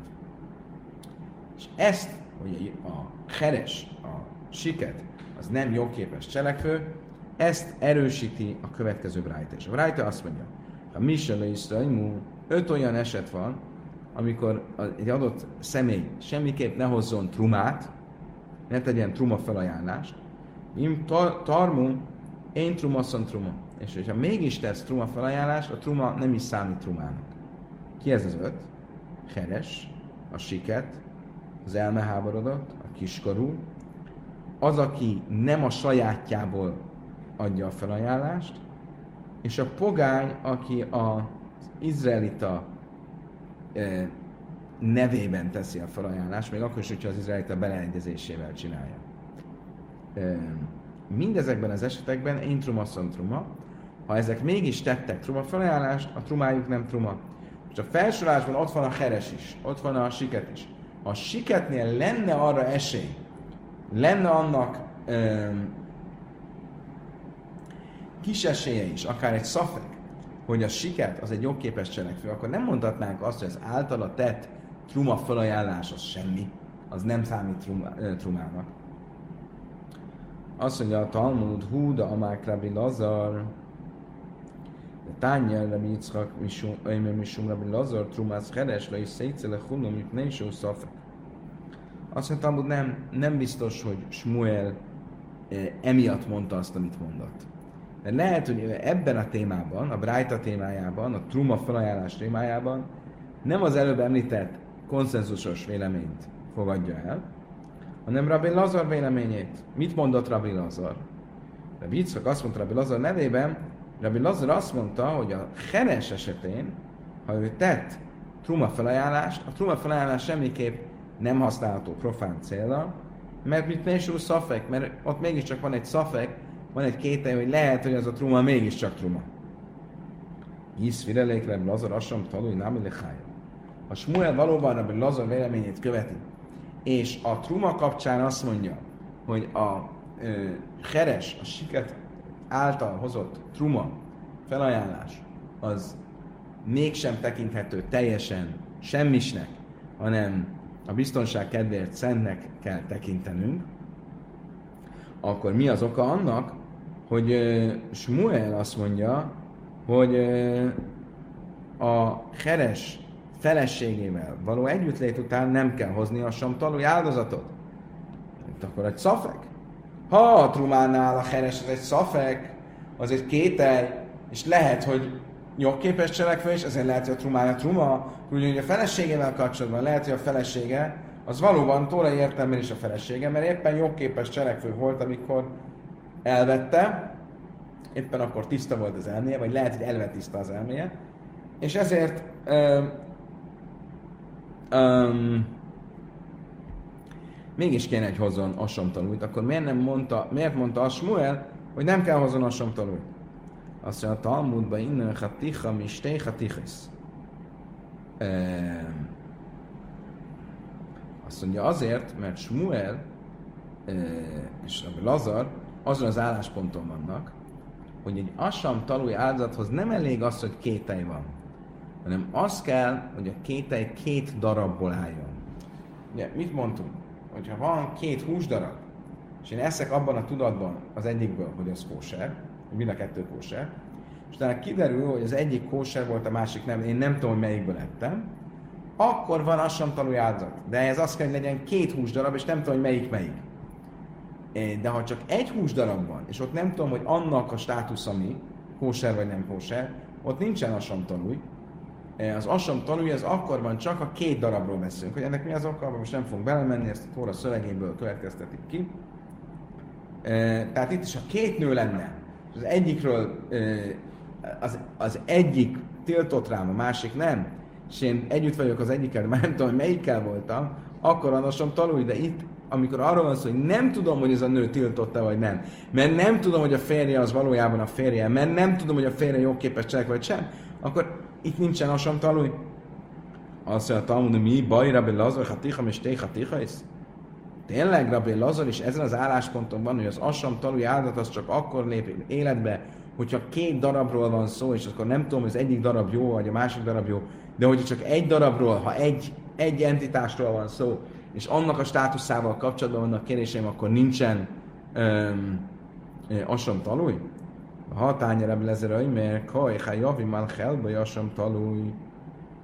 És ezt, hogy a heres, a siket, az nem jogképes cselekvő, ezt erősíti a következő Brájta. És a Brájta azt mondja, a Misele Iszraimú, öt olyan eset van, amikor egy adott személy semmiképp ne hozzon trumát, ne tegyen truma felajánlást, im tarmu, én trumaszon truma. És hogyha mégis tesz truma felajánlást, a truma nem is számít trumának. Ki ez az öt? Heres, a siket, az elmeháborodott, a kiskorú, az, aki nem a sajátjából adja a felajánlást, és a pogány, aki az izraelita nevében teszi a felajánlást, még akkor is, hogyha az izraelita beleegyezésével csinálja. Mindezekben az esetekben én truma truma, ha ezek mégis tettek truma felajánlást, a trumájuk nem truma. És a felsorásban ott van a heres is, ott van a siket is. Ha a siketnél lenne arra esély, lenne annak kis esélye is, akár egy szafek, hogy a siket az egy jogképes cselekvő, akkor nem mondhatnánk azt, hogy az általa tett truma felajánlás az semmi, az nem számít truma, trumának. Azt mondja a Talmud, hú, de amák Rabbi Lazar, de tányel Rabbi Yitzchak, misum Rabbi Lazar, trumász heres, le is szétszele hunom, mit ne is szafek. Azt mondja, Talmud nem, nem biztos, hogy Smuel emiatt mondta azt, amit mondott. Mert lehet, hogy ebben a témában, a Brájta témájában, a Truma felajánlás témájában nem az előbb említett konszenzusos véleményt fogadja el, hanem Rabbi Lazar véleményét. Mit mondott Rabbi Lazar? Rabbi Yitzchak azt mondta Rabbi Lazar nevében, Rabbi Lazar azt mondta, hogy a Heres esetén, ha ő tett truma felajánlást, a truma felajánlás semmiképp nem használható profán célra, mert mit nésú szafek, mert ott mégiscsak van egy szafek, van egy kétel, hogy lehet, hogy az a truma mégiscsak truma. Hisz firelék Reb Lazar Assam talúj námi lehája. Ha Smuel valóban Reb Lazar véleményét követi, és a truma kapcsán azt mondja, hogy a ö, heres, a siket által hozott truma felajánlás, az mégsem tekinthető teljesen semmisnek, hanem a biztonság kedvéért szentnek kell tekintenünk, akkor mi az oka annak, hogy uh, Smuel azt mondja, hogy uh, a heres feleségével való együttlét után nem kell hozni a samtalúi áldozatot. Itt akkor egy szafek. Ha a trumánál a heres az egy szafek, az egy kétel, és lehet, hogy jogképes cselekvő, és ezért lehet, hogy a trumája truma, úgyhogy a feleségével kapcsolatban lehet, hogy a felesége az valóban tóra értelmén is a felesége, mert éppen jogképes cselekvő volt, amikor elvette, éppen akkor tiszta volt az elméje, vagy lehet, hogy elve tiszta az elméje, és ezért um, um, mégis kéne, hogy hozzon asomtanújt, akkor miért nem mondta, miért mondta a Smuel, hogy nem kell hozzon asomtanújt? Azt mondja, a Talmudban innen haticha misté hatichis. Um, azt mondja azért, mert Smuel és Lazar azon az állásponton vannak, hogy egy assam talúj áldozathoz nem elég az, hogy kételj van, hanem az kell, hogy a kételj két darabból álljon. Ugye, mit mondtunk? Hogyha van két húsdarab, és én eszek abban a tudatban az egyikből, hogy az kóser, mind a kettő kóser, és utána kiderül, hogy az egyik kóser volt, a másik nem, én nem tudom, hogy melyikből ettem, akkor van assam talúj áldozat. De ez azt kell, hogy legyen két húsdarab, és nem tudom, hogy melyik melyik. De ha csak egy húsdarab van, és ott nem tudom, hogy annak a státusza mi, kóser vagy nem kóser, ott nincsen a samtanúj, az asam tanulja, az akkor van csak a két darabról beszélünk. Hogy ennek mi az oka, most nem fogunk belemenni, ezt a Tóra szövegéből következtetik ki. Tehát itt is a két nő lenne, az egyikről az, az egyik tiltott rám, a másik nem, és én együtt vagyok az egyikkel, már nem tudom, hogy melyikkel voltam, akkor adasom tanulj, de itt, amikor arról van szó, hogy nem tudom, hogy ez a nő tiltotta vagy nem, mert nem tudom, hogy a férje az valójában a férje, mert nem tudom, hogy a férje jogképes cselek vagy sem, akkor itt nincsen asom talúj. Azt mondja, Talmud, mi baj, Rabbi Lazar, haticha, és te haticha, Tényleg Rabbi Lazar is ezen az állásponton van, hogy az assam talúj áldat az csak akkor lép életbe, hogyha két darabról van szó, és akkor nem tudom, hogy az egyik darab jó, vagy a másik darab jó, de hogyha csak egy darabról, ha egy, egy entitásról van szó, és annak a státuszával kapcsolatban vannak kéréseim, akkor nincsen um, asom talúj? Ha tányere lezerai, mert koj, ha javi már helbe asom talúj.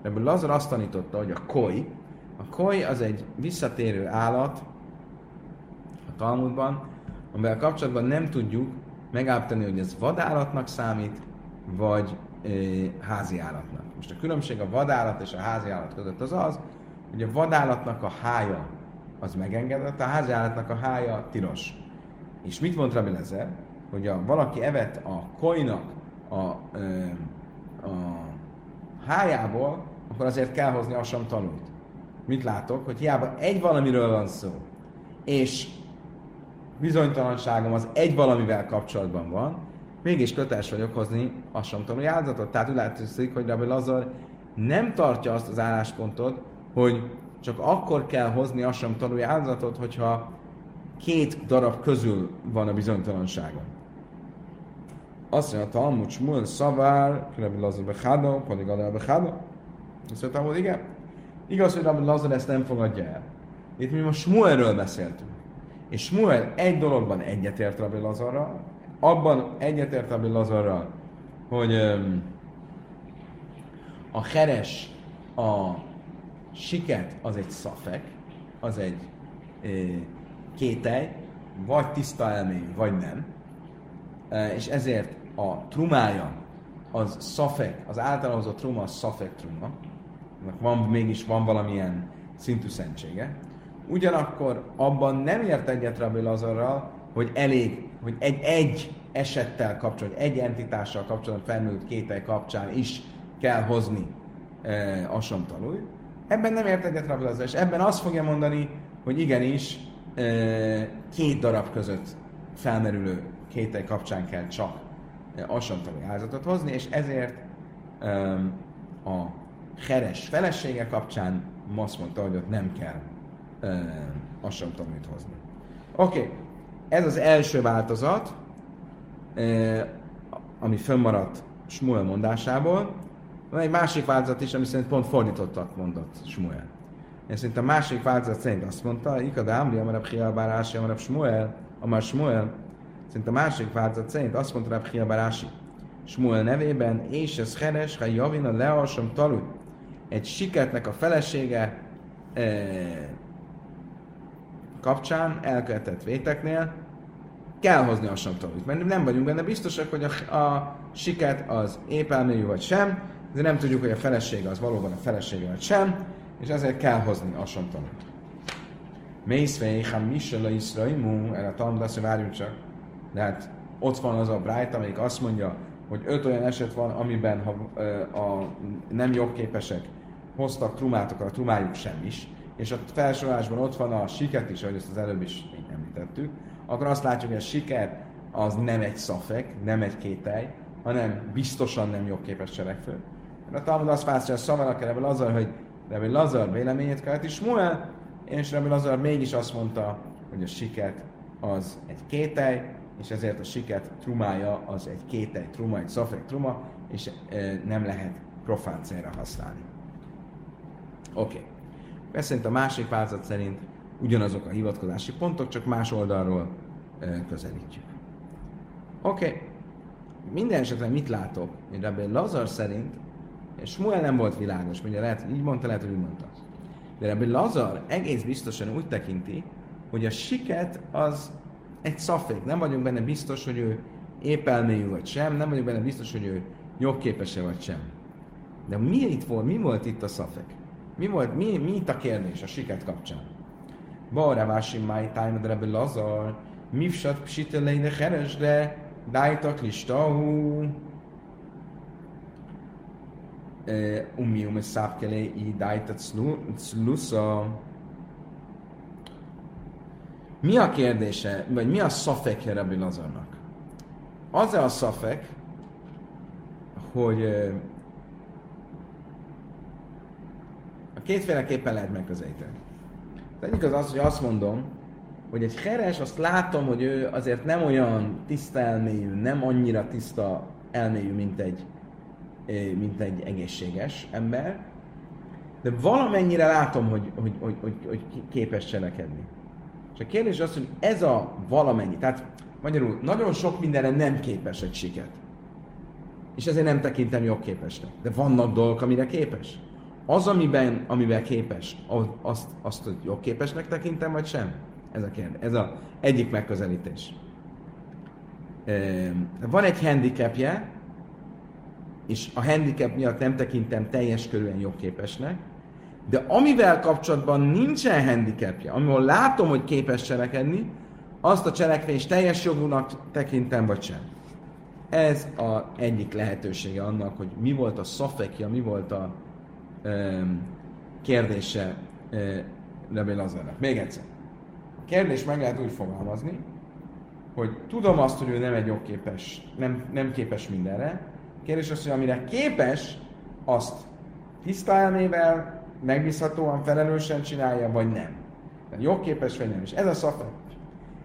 Ebből Lazar azt tanította, hogy a koi, a koi az egy visszatérő állat a Talmudban, amivel kapcsolatban nem tudjuk megállapítani, hogy ez vadállatnak számít, vagy e, házi állatnak. Most a különbség a vadállat és a házi állat között az az, hogy a vadállatnak a hája az megengedett, a házi állatnak a hája tilos. És mit mond Rabbi Lezer? Hogy a, valaki evett a koinak a, a, hájából, akkor azért kell hozni asam tanult. Mit látok? Hogy hiába egy valamiről van szó, és bizonytalanságom az egy valamivel kapcsolatban van, mégis köteles vagyok hozni tanulni áldozatot. Tehát úgy látszik, hogy Rabbi Lazar nem tartja azt az álláspontot, hogy csak akkor kell hozni tanulni áldozatot, hogyha két darab közül van a bizonytalansága. Azt mondja, Talmud Shmuel szavár, Rabbi Lazar bechádó, pedig a bechádó. Azt mondta, hogy igen, igaz, hogy Rabbi Lazar ezt nem fogadja el. Itt mi most Shmuelről beszéltünk. És Smuel egy dologban egyetért Rabbi Lazarral, abban egyetért Rabbi Lazarral, hogy um, a heres, a siket az egy szafek, az egy e, kételj, vagy tiszta elmény, vagy nem. E, és ezért a trumája az szafek, az általán hozott truma az szafek truma. Van, mégis van valamilyen szintű szentsége. Ugyanakkor abban nem ért egyet Rabbi Lazarral, hogy elég, hogy egy, egy esettel kapcsolatban, egy entitással kapcsolatban felmerült kétel kapcsán is kell hozni e, asomtalúj. Ebben nem ért egyet Lazar, és ebben azt fogja mondani, hogy igenis két darab között felmerülő kétel kapcsán kell csak asomtalúj áldozatot hozni, és ezért a heres felesége kapcsán azt mondta, hogy ott nem kell mit hozni. Oké, okay. ez az első változat, ami fönnmaradt Smuel mondásából. Van egy másik változat is, ami szerint pont fordítottak mondott Smuel. Én szerint a másik változat szerint azt mondta, Ikad Ámri, Amarab Hialbárási, Amarab Smuel, Amar Smuel, szerint a másik változat szerint azt mondta Rab Hialbárási, Smuel nevében, és ez heres, ha javina lealsom talú. Egy siketnek a felesége kapcsán, elkövetett véteknél kell hozni a samtalit, mert nem vagyunk benne biztosak, hogy a, a siket az épelmélyű vagy sem, de nem tudjuk, hogy a felesége az valóban a felesége vagy sem, és ezért kell hozni a samtalit. Mészvei, ha Mishala Iszraimu, erre a hogy várjunk csak, de hát ott van az a Bright, amelyik azt mondja, hogy öt olyan eset van, amiben ha a nem jogképesek hoztak trumátokat, a trumájuk sem is, és a felsorolásban ott van a siket is, ahogy ezt az előbb is említettük, akkor azt látjuk, hogy a siker az nem egy szafek, nem egy kételj, hanem biztosan nem jogképes cselekvő. A Talmud azt választja, hogy szavarnak Rebbe Lazar, hogy Rebbe Lazar véleményét kellett is Muel, és Rebbe Lazar mégis azt mondta, hogy a siket az egy kételj, és ezért a siket trumája az egy kételj truma, egy szafek truma, és e, nem lehet profán célra használni. Oké. Okay. Szerint a másik változat szerint ugyanazok a hivatkozási pontok, csak más oldalról közelítjük. Oké. Okay. Minden esetben mit látok? Rabbi Lazar szerint, Smuel nem volt világos, ugye lehet, így mondta, lehet, hogy úgy mondta. De Rabbi Lazar egész biztosan úgy tekinti, hogy a siket az egy szafék. Nem vagyunk benne biztos, hogy ő épelmélyű vagy sem, nem vagyunk benne biztos, hogy ő jogképes vagy sem. De mi itt volt, mi volt itt a szafek? Mi volt, mi, mi itt a kérdés a siket kapcsán? Bara vási máj tájmad rebbe lazar, mifsat psiteleine heresre, dájtak listahu, umium szápkele i clusza. Mi a kérdése, vagy mi a szafekje Rabbi Lazarnak? Az-e a szafek, hogy a kétféleképpen lehet megközelíteni. Az egyik az az, hogy azt mondom, hogy egy heres, azt látom, hogy ő azért nem olyan tiszta elmélyű, nem annyira tiszta elmélyű, mint egy, mint egy egészséges ember, de valamennyire látom, hogy, hogy, hogy, hogy, hogy képes cselekedni. És a kérdés az, hogy ez a valamennyi, tehát magyarul nagyon sok mindenre nem képes egy siket. És ezért nem tekintem jogképesnek. De vannak dolgok, amire képes. Az, amiben, amivel képes, azt, azt hogy jogképesnek tekintem, vagy sem? Ez a kérdés. Ez a egyik megközelítés. Van egy handicapje, és a handicap miatt nem tekintem teljes körülön jogképesnek, de amivel kapcsolatban nincsen handicapja, amivel látom, hogy képes cselekedni, azt a cselekvést teljes jogúnak tekintem, vagy sem. Ez a egyik lehetősége annak, hogy mi volt a szafekja, mi volt a um, kérdése uh, Rebé Lazarnak. Még egyszer. A kérdés meg lehet úgy fogalmazni, hogy tudom azt, hogy ő nem egy jogképes, nem, nem képes mindenre. Kérdés az, hogy amire képes, azt tiszta elmével, megbízhatóan, felelősen csinálja, vagy nem. Tehát jogképes, vagy nem. És ez a szafek.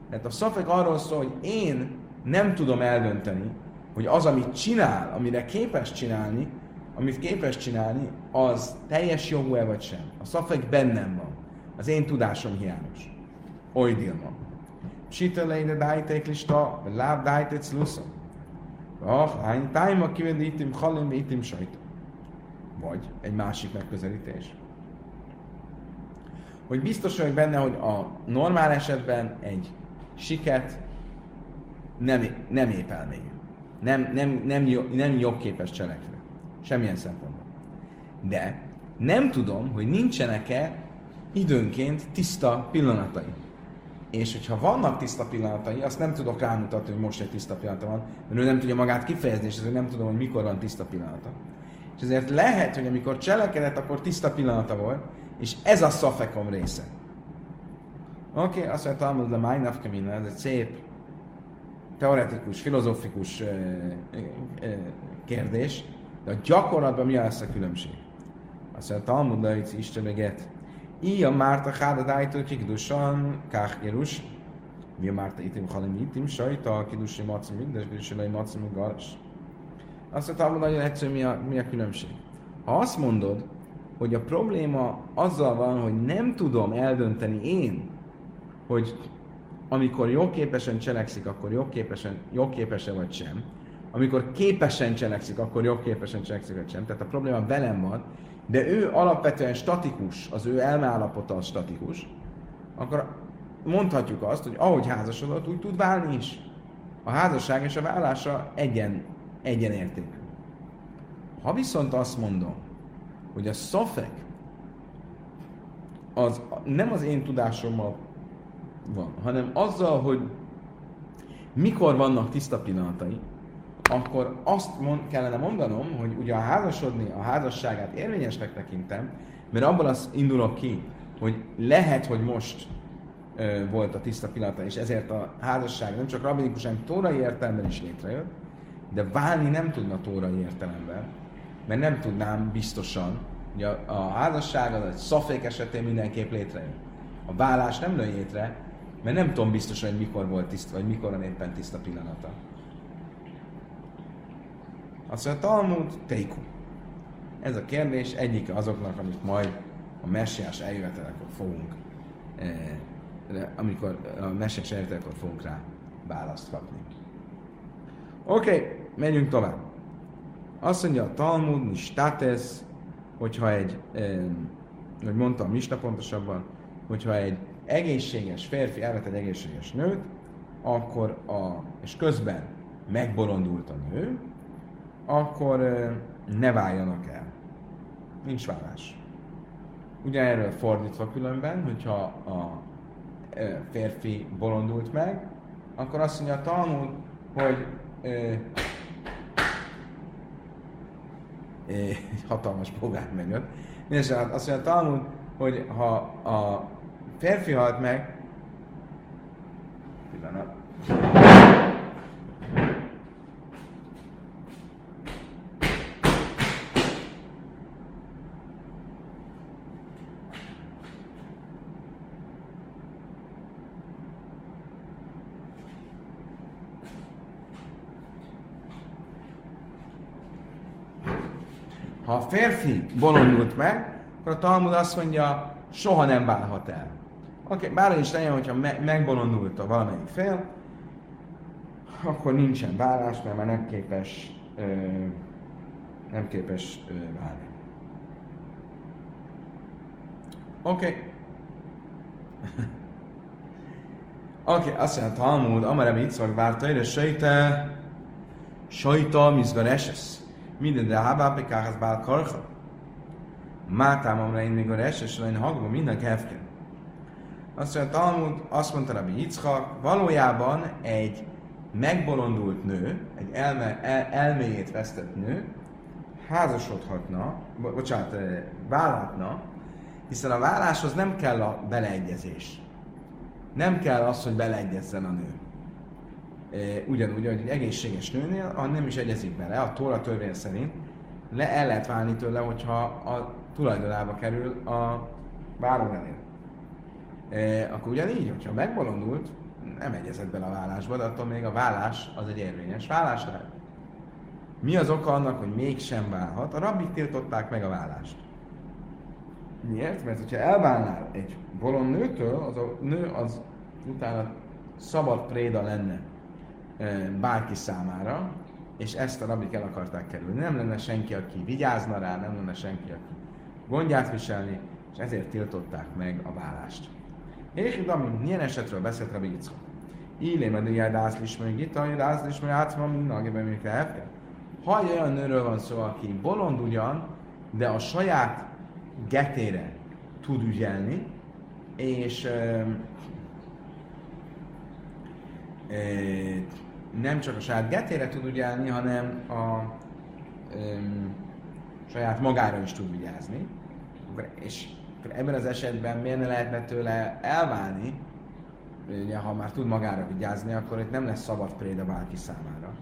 Tehát a szafek arról szól, hogy én nem tudom eldönteni, hogy az, amit csinál, amire képes csinálni, amit képes csinálni, az teljes jogú-e vagy sem. A szafek bennem van. Az én tudásom hiányos. Oly dilma. Siteleine dájték lista, láb dájték szlusza. Ah, hány tájma kivendi itim halim, itim sajt. Vagy egy másik megközelítés. Hogy biztos vagyok benne, hogy a normál esetben egy siket nem, nem épp elmélyű. Nem, nem, nem, nem jogképes cselekvő. Semmilyen szempontból. De nem tudom, hogy nincsenek-e időnként tiszta pillanatai. És hogyha vannak tiszta pillanatai, azt nem tudok rámutatni, hogy most egy tiszta pillanata van, mert ő nem tudja magát kifejezni, és ezért nem tudom, hogy mikor van tiszta pillanata. És ezért lehet, hogy amikor cselekedett, akkor tiszta pillanata volt, és ez a szafekom része. Oké, okay, azt mondja, Talmud le Májnafkamina, ez egy szép teoretikus, filozófikus kérdés, de a gyakorlatban mi lesz a különbség? Azt mondja, Talmud Lajci Isteneget, Ija Márta Hádadájtó Kikdusan Káhgerus, mi a Márta Itim Halim Itim Sajta, Kidusi Macim Migdes, Kidusi Macim Garas. Azt mondja, Talmud nagyon egyszerű, mi a, mi a különbség. Ha azt mondod, hogy a probléma azzal van, hogy nem tudom eldönteni én, hogy amikor jogképesen cselekszik, akkor jogképesen, jogképesen vagy sem. Amikor képesen cselekszik, akkor jogképesen cselekszik vagy sem. Tehát a probléma velem van, de ő alapvetően statikus, az ő elmeállapota az statikus, akkor mondhatjuk azt, hogy ahogy házasodott, úgy tud válni is. A házasság és a vállása egyen, egyenértékű. Ha viszont azt mondom, hogy a szofek az nem az én tudásommal van, hanem azzal, hogy mikor vannak tiszta pillanatai, akkor azt mond, kellene mondanom, hogy ugye a házasodni, a házasságát érvényesnek tekintem, mert abban az indulok ki, hogy lehet, hogy most ö, volt a tiszta pillanata, és ezért a házasság nem csak rabinikus, hanem tórai értelemben is létrejött, de válni nem tudna tórai értelemben, mert nem tudnám biztosan, hogy a, a házasság az egy szafék esetén mindenképp létrejön. A vállás nem lőj mert nem tudom biztosan, hogy mikor volt tiszta, vagy mikor van éppen tiszta pillanata. Azt mondja, Talmud, Teiku. Ez a kérdés egyik azoknak, amit majd a messiás eljövetelekor fogunk, eh, amikor a messiás eljövetelekor fogunk rá választ kapni. Oké, okay, megyünk tovább. Azt mondja a Talmud, mi states, hogyha egy, eh, hogy mondta a Misna pontosabban, hogyha egy egészséges férfi elvet egy egészséges nőt, akkor a, és közben megbolondult a nő, akkor ne váljanak el. nincs vállás. Ugyanerről fordítva különben, hogyha a férfi bolondult meg, akkor azt mondja a Talmud, hogy ö, egy hatalmas bogár megjött. Mindenesetre azt mondja a Talmud, hogy ha a férfi halt meg, pillanat, Ha a férfi bolondult meg, akkor a Talmud azt mondja, soha nem válhat el. Oké, okay, bár is legyen, hogyha me- megbolondult a valamelyik fél, akkor nincsen vállás, mert már nem képes, ö, nem képes ö, válni. Oké. Okay. Oké, okay, azt mondja, Talmud, amare Yitzhak várta, ide sejte, sajta, mizgar esesz. Minden de habápikához bál karha. Mátám, amra én még a reses, én hagva minden kefke. Azt mondja, Talmud, azt mondta Rabbi Yitzhak, valójában egy megbolondult nő, egy elme, el, elméjét vesztett nő, házasodhatna, bo- bocsánat, vállhatna, hiszen a válláshoz nem kell a beleegyezés. Nem kell az, hogy beleegyezzen a nő ugyanúgy, hogy egy egészséges nőnél, ha nem is egyezik bele, a Tóra törvény szerint le, el lehet válni tőle, hogyha a tulajdonába kerül a várólevél. E, akkor ugyanígy, hogyha megbolondult, nem egyezett bele a vállásba, de attól még a vállás az egy érvényes vállás lehet. Mi az oka annak, hogy mégsem válhat? A rabbik tiltották meg a vállást. Miért? Mert hogyha elválnál egy bolond nőtől, az a nő az utána szabad préda lenne bárki számára, és ezt a rabik el akarták kerülni. Nem lenne senki, aki vigyázna rá, nem lenne senki, aki gondját viselni, és ezért tiltották meg a vállást. És ami milyen esetről beszélt Rabbi Yitzchak? Ílé medőjel dászlismai gita, dászlismai átma, minden agiben még kell. Ha olyan nőről van szó, aki bolond ugyan, de a saját getére tud ügyelni, és e, e, nem csak a saját getére tud ügyelni, hanem a öm, saját magára is tud vigyázni. És ebben az esetben miért ne lehetne tőle elválni, ugye, ha már tud magára vigyázni, akkor itt nem lesz szabad préda bárki számára.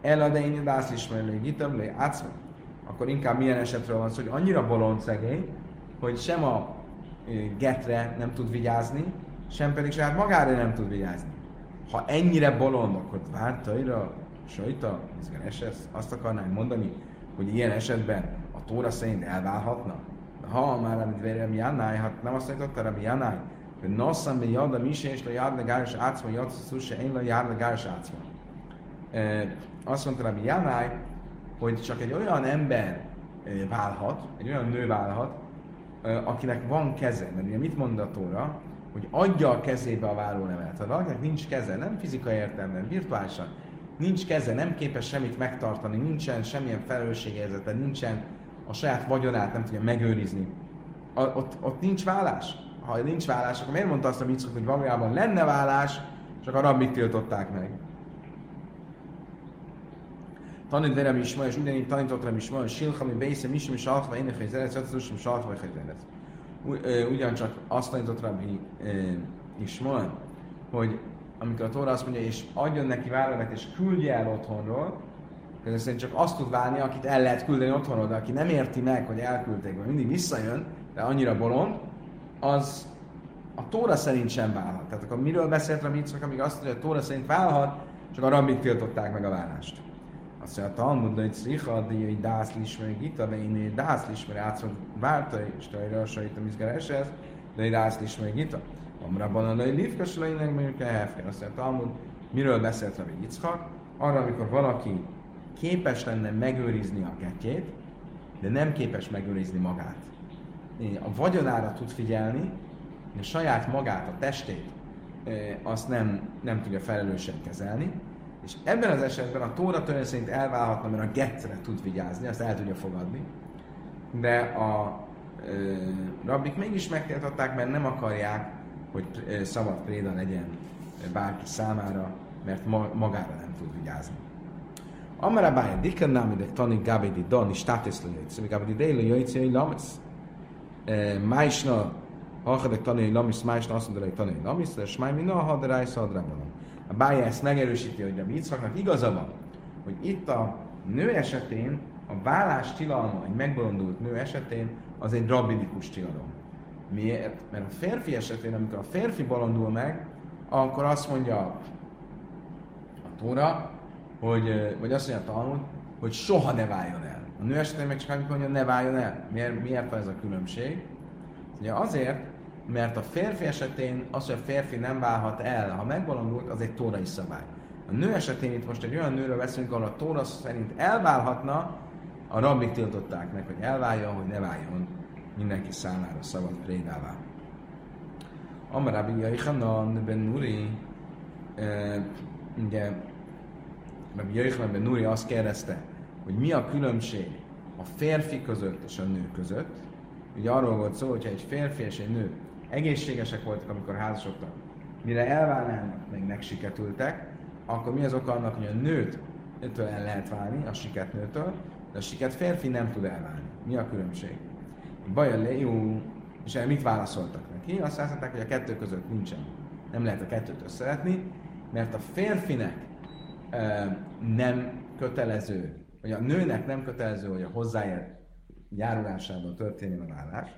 El de én dász ismerő gitabli, átszva. Akkor inkább milyen esetről van szó, hogy annyira bolond szegény, hogy sem a getre nem tud vigyázni, sem pedig saját magára nem tud vigyázni ha ennyire bolond, akkor vártaira, sajta, izgenes, azt akarnánk mondani, hogy ilyen esetben a Tóra szerint elválhatna? Ha már amit Rabbi Jánáj, hát nem azt mondta Rabbi Jánáj, hogy nosszam be jad a mise és a jad legáris átszma, jad szusse, én a jad legáris átszma. Azt mondta Rabbi Jánáj, hogy csak egy olyan ember válhat, egy olyan nő válhat, akinek van keze. Mert ugye mit mond a Tóra? Hogy adja a kezébe a várólevelet. Ha valakinek nincs keze, nem fizikai értelemben, virtuálisan, nincs keze, nem képes semmit megtartani, nincsen semmilyen felelősségérzete, nincsen a saját vagyonát nem tudja megőrizni, a, ott, ott nincs vállás. Ha nincs vállás, akkor miért mondta azt a Mitzvot, hogy valójában lenne vállás, csak a rabbik tiltották meg. Tanít verem is ma, és ugyanígy tanított rám is ma, hogy silchami bésze, misim, és altva, ének, hogy zerec, ötszösöm, saltva, hogy ugyancsak azt tanított Rabbi Ismael, hogy amikor a Tóra azt mondja, és adjon neki vállalat, és küldje el otthonról, ez szerint csak azt tud válni, akit el lehet küldeni otthonról, de aki nem érti meg, hogy elküldték, vagy mindig visszajön, de annyira bolond, az a Tóra szerint sem válhat. Tehát akkor miről beszélt Rabbi Yitzhak, amíg azt mondja, hogy a Tóra szerint válhat, csak a rabbik tiltották meg a vállást. Azt mondja, a Talmud, hogy Szriha, de hogy dász lismer gita, de én dász lismer átszol várta, és tajra a sajt a mizgeres ez, de dász lismer gita. Amrabban a lej livkas lejnek, mondjuk a hefken. Azt mondja, Talmud, miről beszélt Rabbi Yitzhak? Arra, amikor valaki képes lenne megőrizni a ketjét, de nem képes megőrizni magát. A vagyonára tud figyelni, a saját magát, a testét, azt nem, nem tudja felelősen kezelni, és ebben az esetben a Tóra törvény szerint elválhatna, mert a getre tud vigyázni, azt el tudja fogadni. de a ö, rabbik mégis megtiltották, mert nem akarják, hogy ö, szabad préda legyen bárki számára, mert ma, magára nem tud vigyázni. Amara bája, dikkan námidek tani gabedi don, és státusz lőjtsz, mi gabedi dél lőjtsz, hogy lamasz. Májsna, hachadek tanulni lamisz, májsna azt mondja, hogy tanulni lamisz, de smáj minna, ha de rájsz, A bája ezt megerősíti, hogy a Yitzhaknak igaza van, hogy itt a nő esetén a vállás tilalma, egy megbolondult nő esetén, az egy rabbidikus tilalom. Miért? Mert a férfi esetén, amikor a férfi bolondul meg, akkor azt mondja a Tóra, hogy, vagy azt mondja a Talmud, hogy soha ne váljon el. A nő esetén meg csak amikor mondja, ne váljon el. Miért, miért van ez a különbség? Ugye azért, mert a férfi esetén az, hogy a férfi nem válhat el, ha megbolondult, az egy tórai szabály. A nő esetén itt most egy olyan nőről beszélünk, ahol a tóra szerint elválhatna, a rabbik tiltották meg, hogy elváljon, hogy ne váljon mindenki számára szabad prédává. Amarabi Jaichanan ben Nuri, ugye Rabbi Jaichanan ben Nuri azt kérdezte, hogy mi a különbség a férfi között és a nő között. Ugye arról volt szó, hogyha egy férfi és egy nő egészségesek voltak, amikor házasodtak, mire elválnának, meg megsiketültek, akkor mi az oka annak, hogy a nőt őtől el lehet válni, a siketnőtől, de a siket férfi nem tud elválni. Mi a különbség? Baja Lejú, és mit válaszoltak neki? Azt mondták, hogy a kettő között nincsen. Nem lehet a kettőt összeletni, mert a férfinek e, nem kötelező, vagy a nőnek nem kötelező, hogy a hozzáért járulásával történjen a vállás,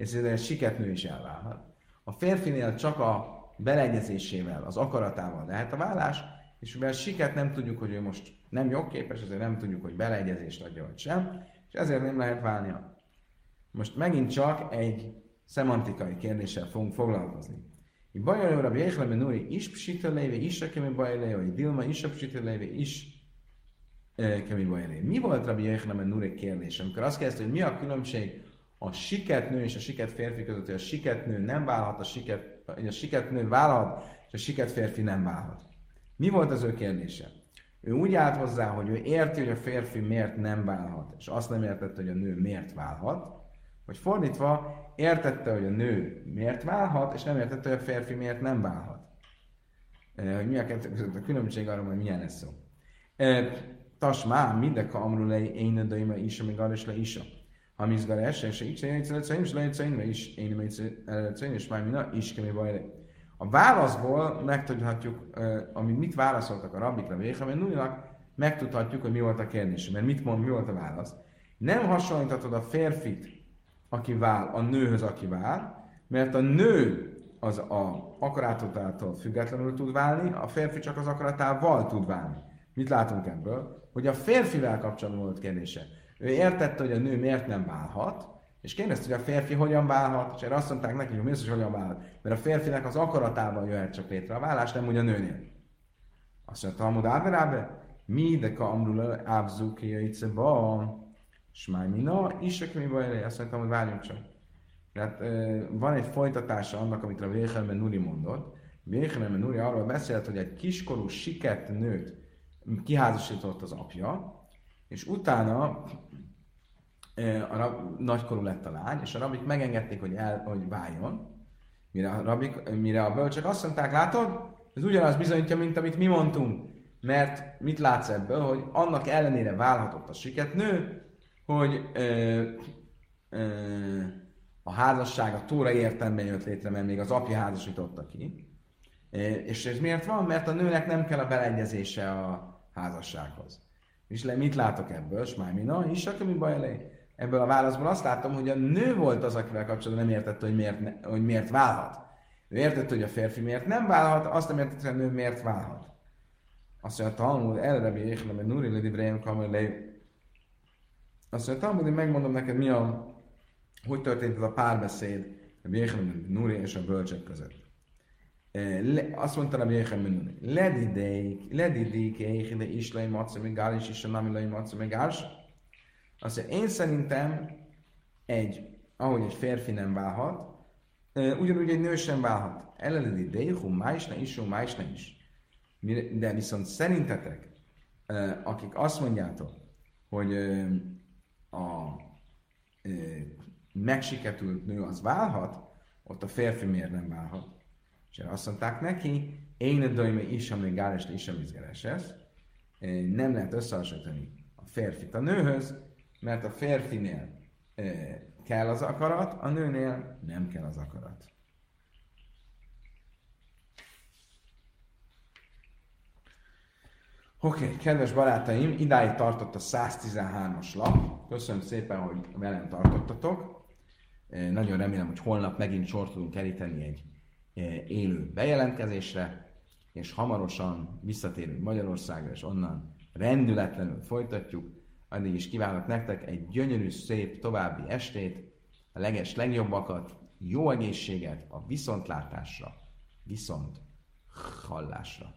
ezért egy siketnő is elválhat. A férfinél csak a beleegyezésével, az akaratával lehet a vállás, és mivel siket nem tudjuk, hogy ő most nem jogképes, ezért nem tudjuk, hogy beleegyezést adja vagy sem, és ezért nem lehet válnia. Most megint csak egy szemantikai kérdéssel fogunk foglalkozni. I bajolő Nuri is psiteléve, is a kemi bajolé, vagy Dilma is a psiteléve, is kemi bajolé. Mi volt rabbi Jéhleme Nuri kérdés, amikor azt kérdezte, hogy mi a különbség a siketnő és a siket férfi között, hogy a siketnő nem válhat, a siket, a siketnő válhat, és a siket férfi nem válhat. Mi volt az ő kérdése? Ő úgy állt hozzá, hogy ő érti, hogy a férfi miért nem válhat, és azt nem értette, hogy a nő miért válhat, vagy fordítva, értette, hogy a nő miért válhat, és nem értette, hogy a férfi miért nem válhat. Hogy mi a kettő között a különbség arra, hogy milyen lesz szó. Tasmá, mindeka amrulei én daima is, amíg arra is le is. Ha mi izgar esse, és le is le is, én nem és már minden is kemi baj a válaszból megtudhatjuk, amit mit válaszoltak a rabbikra mert Nuninak, megtudhatjuk, hogy mi volt a kérdés, mert mit mond, mi volt a válasz. Nem hasonlíthatod a férfit, aki vál, a nőhöz, aki vál, mert a nő az a akaratától függetlenül tud válni, a férfi csak az akaratával tud válni. Mit látunk ebből? Hogy a férfivel kapcsolatban volt kérdése. Ő értette, hogy a nő miért nem válhat, és kérdezte, hogy a férfi hogyan válhat, és erre azt mondták neki, hogy biztos, hogy hogyan válhat. Mert a férfinek az akaratával jöhet csak létre a vállás, nem úgy a nőnél. Azt mondta, Talmud Áberábe, mi de ka amrul ábzuk ba, smáj mina, is mi baj, azt mondtam, hogy várjunk csak. Tehát van egy folytatása annak, amit a Véhelmen Nuri mondott. Véhelmen Nuri arról beszélt, hogy egy kiskorú siket nőt kiházasított az apja, és utána a rab, nagykorú lett a lány, és a rabik megengedték, hogy, el, hogy váljon, mire a, rabik, mire a bölcsök azt mondták, látod, ez ugyanaz bizonyítja, mint amit mi mondtunk, mert mit látsz ebből, hogy annak ellenére válhatott a siketnő, hogy ö, ö, a házasság a tóra értelemben jött létre, mert még az apja házasította ki. És ez miért van? Mert a nőnek nem kell a beleegyezése a házassághoz. És le, mit látok ebből? Smájmina, is, mi baj elé? Ebből a válaszból azt látom, hogy a nő volt az, akivel kapcsolatban nem értette, hogy miért, ne, hogy miért válhat. Ő értette, hogy a férfi miért nem válhat, azt nem értette, hogy a nő miért válhat. Azt mondja, Talmud, elrebi éhlem, hogy Nuri Lidibrahim Kamer Azt mondja, Talmud, én megmondom neked, mi a, hogy történt ez a párbeszéd a Jéhlem Nuri és a bölcsek között. Eh, le, azt mondta a Jéhlem Nuri, ledideik, ledideik, éhide islai maca, még gál is, is a namilai maca, még gál azt mondja, én szerintem egy, ahogy egy férfi nem válhat, ugyanúgy egy nő sem válhat. Ellenedi dehu, májsna is, májsna is. De viszont szerintetek, akik azt mondjátok, hogy a megsiketült nő az válhat, ott a férfi miért nem válhat? És azt mondták neki, én a döjme is, ami gáles, is, ami. Nem lehet összehasonlítani a férfit a nőhöz, mert a férfinél kell az akarat, a nőnél nem kell az akarat. Oké, okay, kedves barátaim, idáig tartott a 113-as lap. Köszönöm szépen, hogy velem tartottatok. Nagyon remélem, hogy holnap megint sor tudunk keríteni egy élő bejelentkezésre, és hamarosan visszatérünk Magyarországra, és onnan rendületlenül folytatjuk. Addig is kívánok nektek egy gyönyörű, szép további estét, a leges legjobbakat, jó egészséget, a viszontlátásra, viszont hallásra.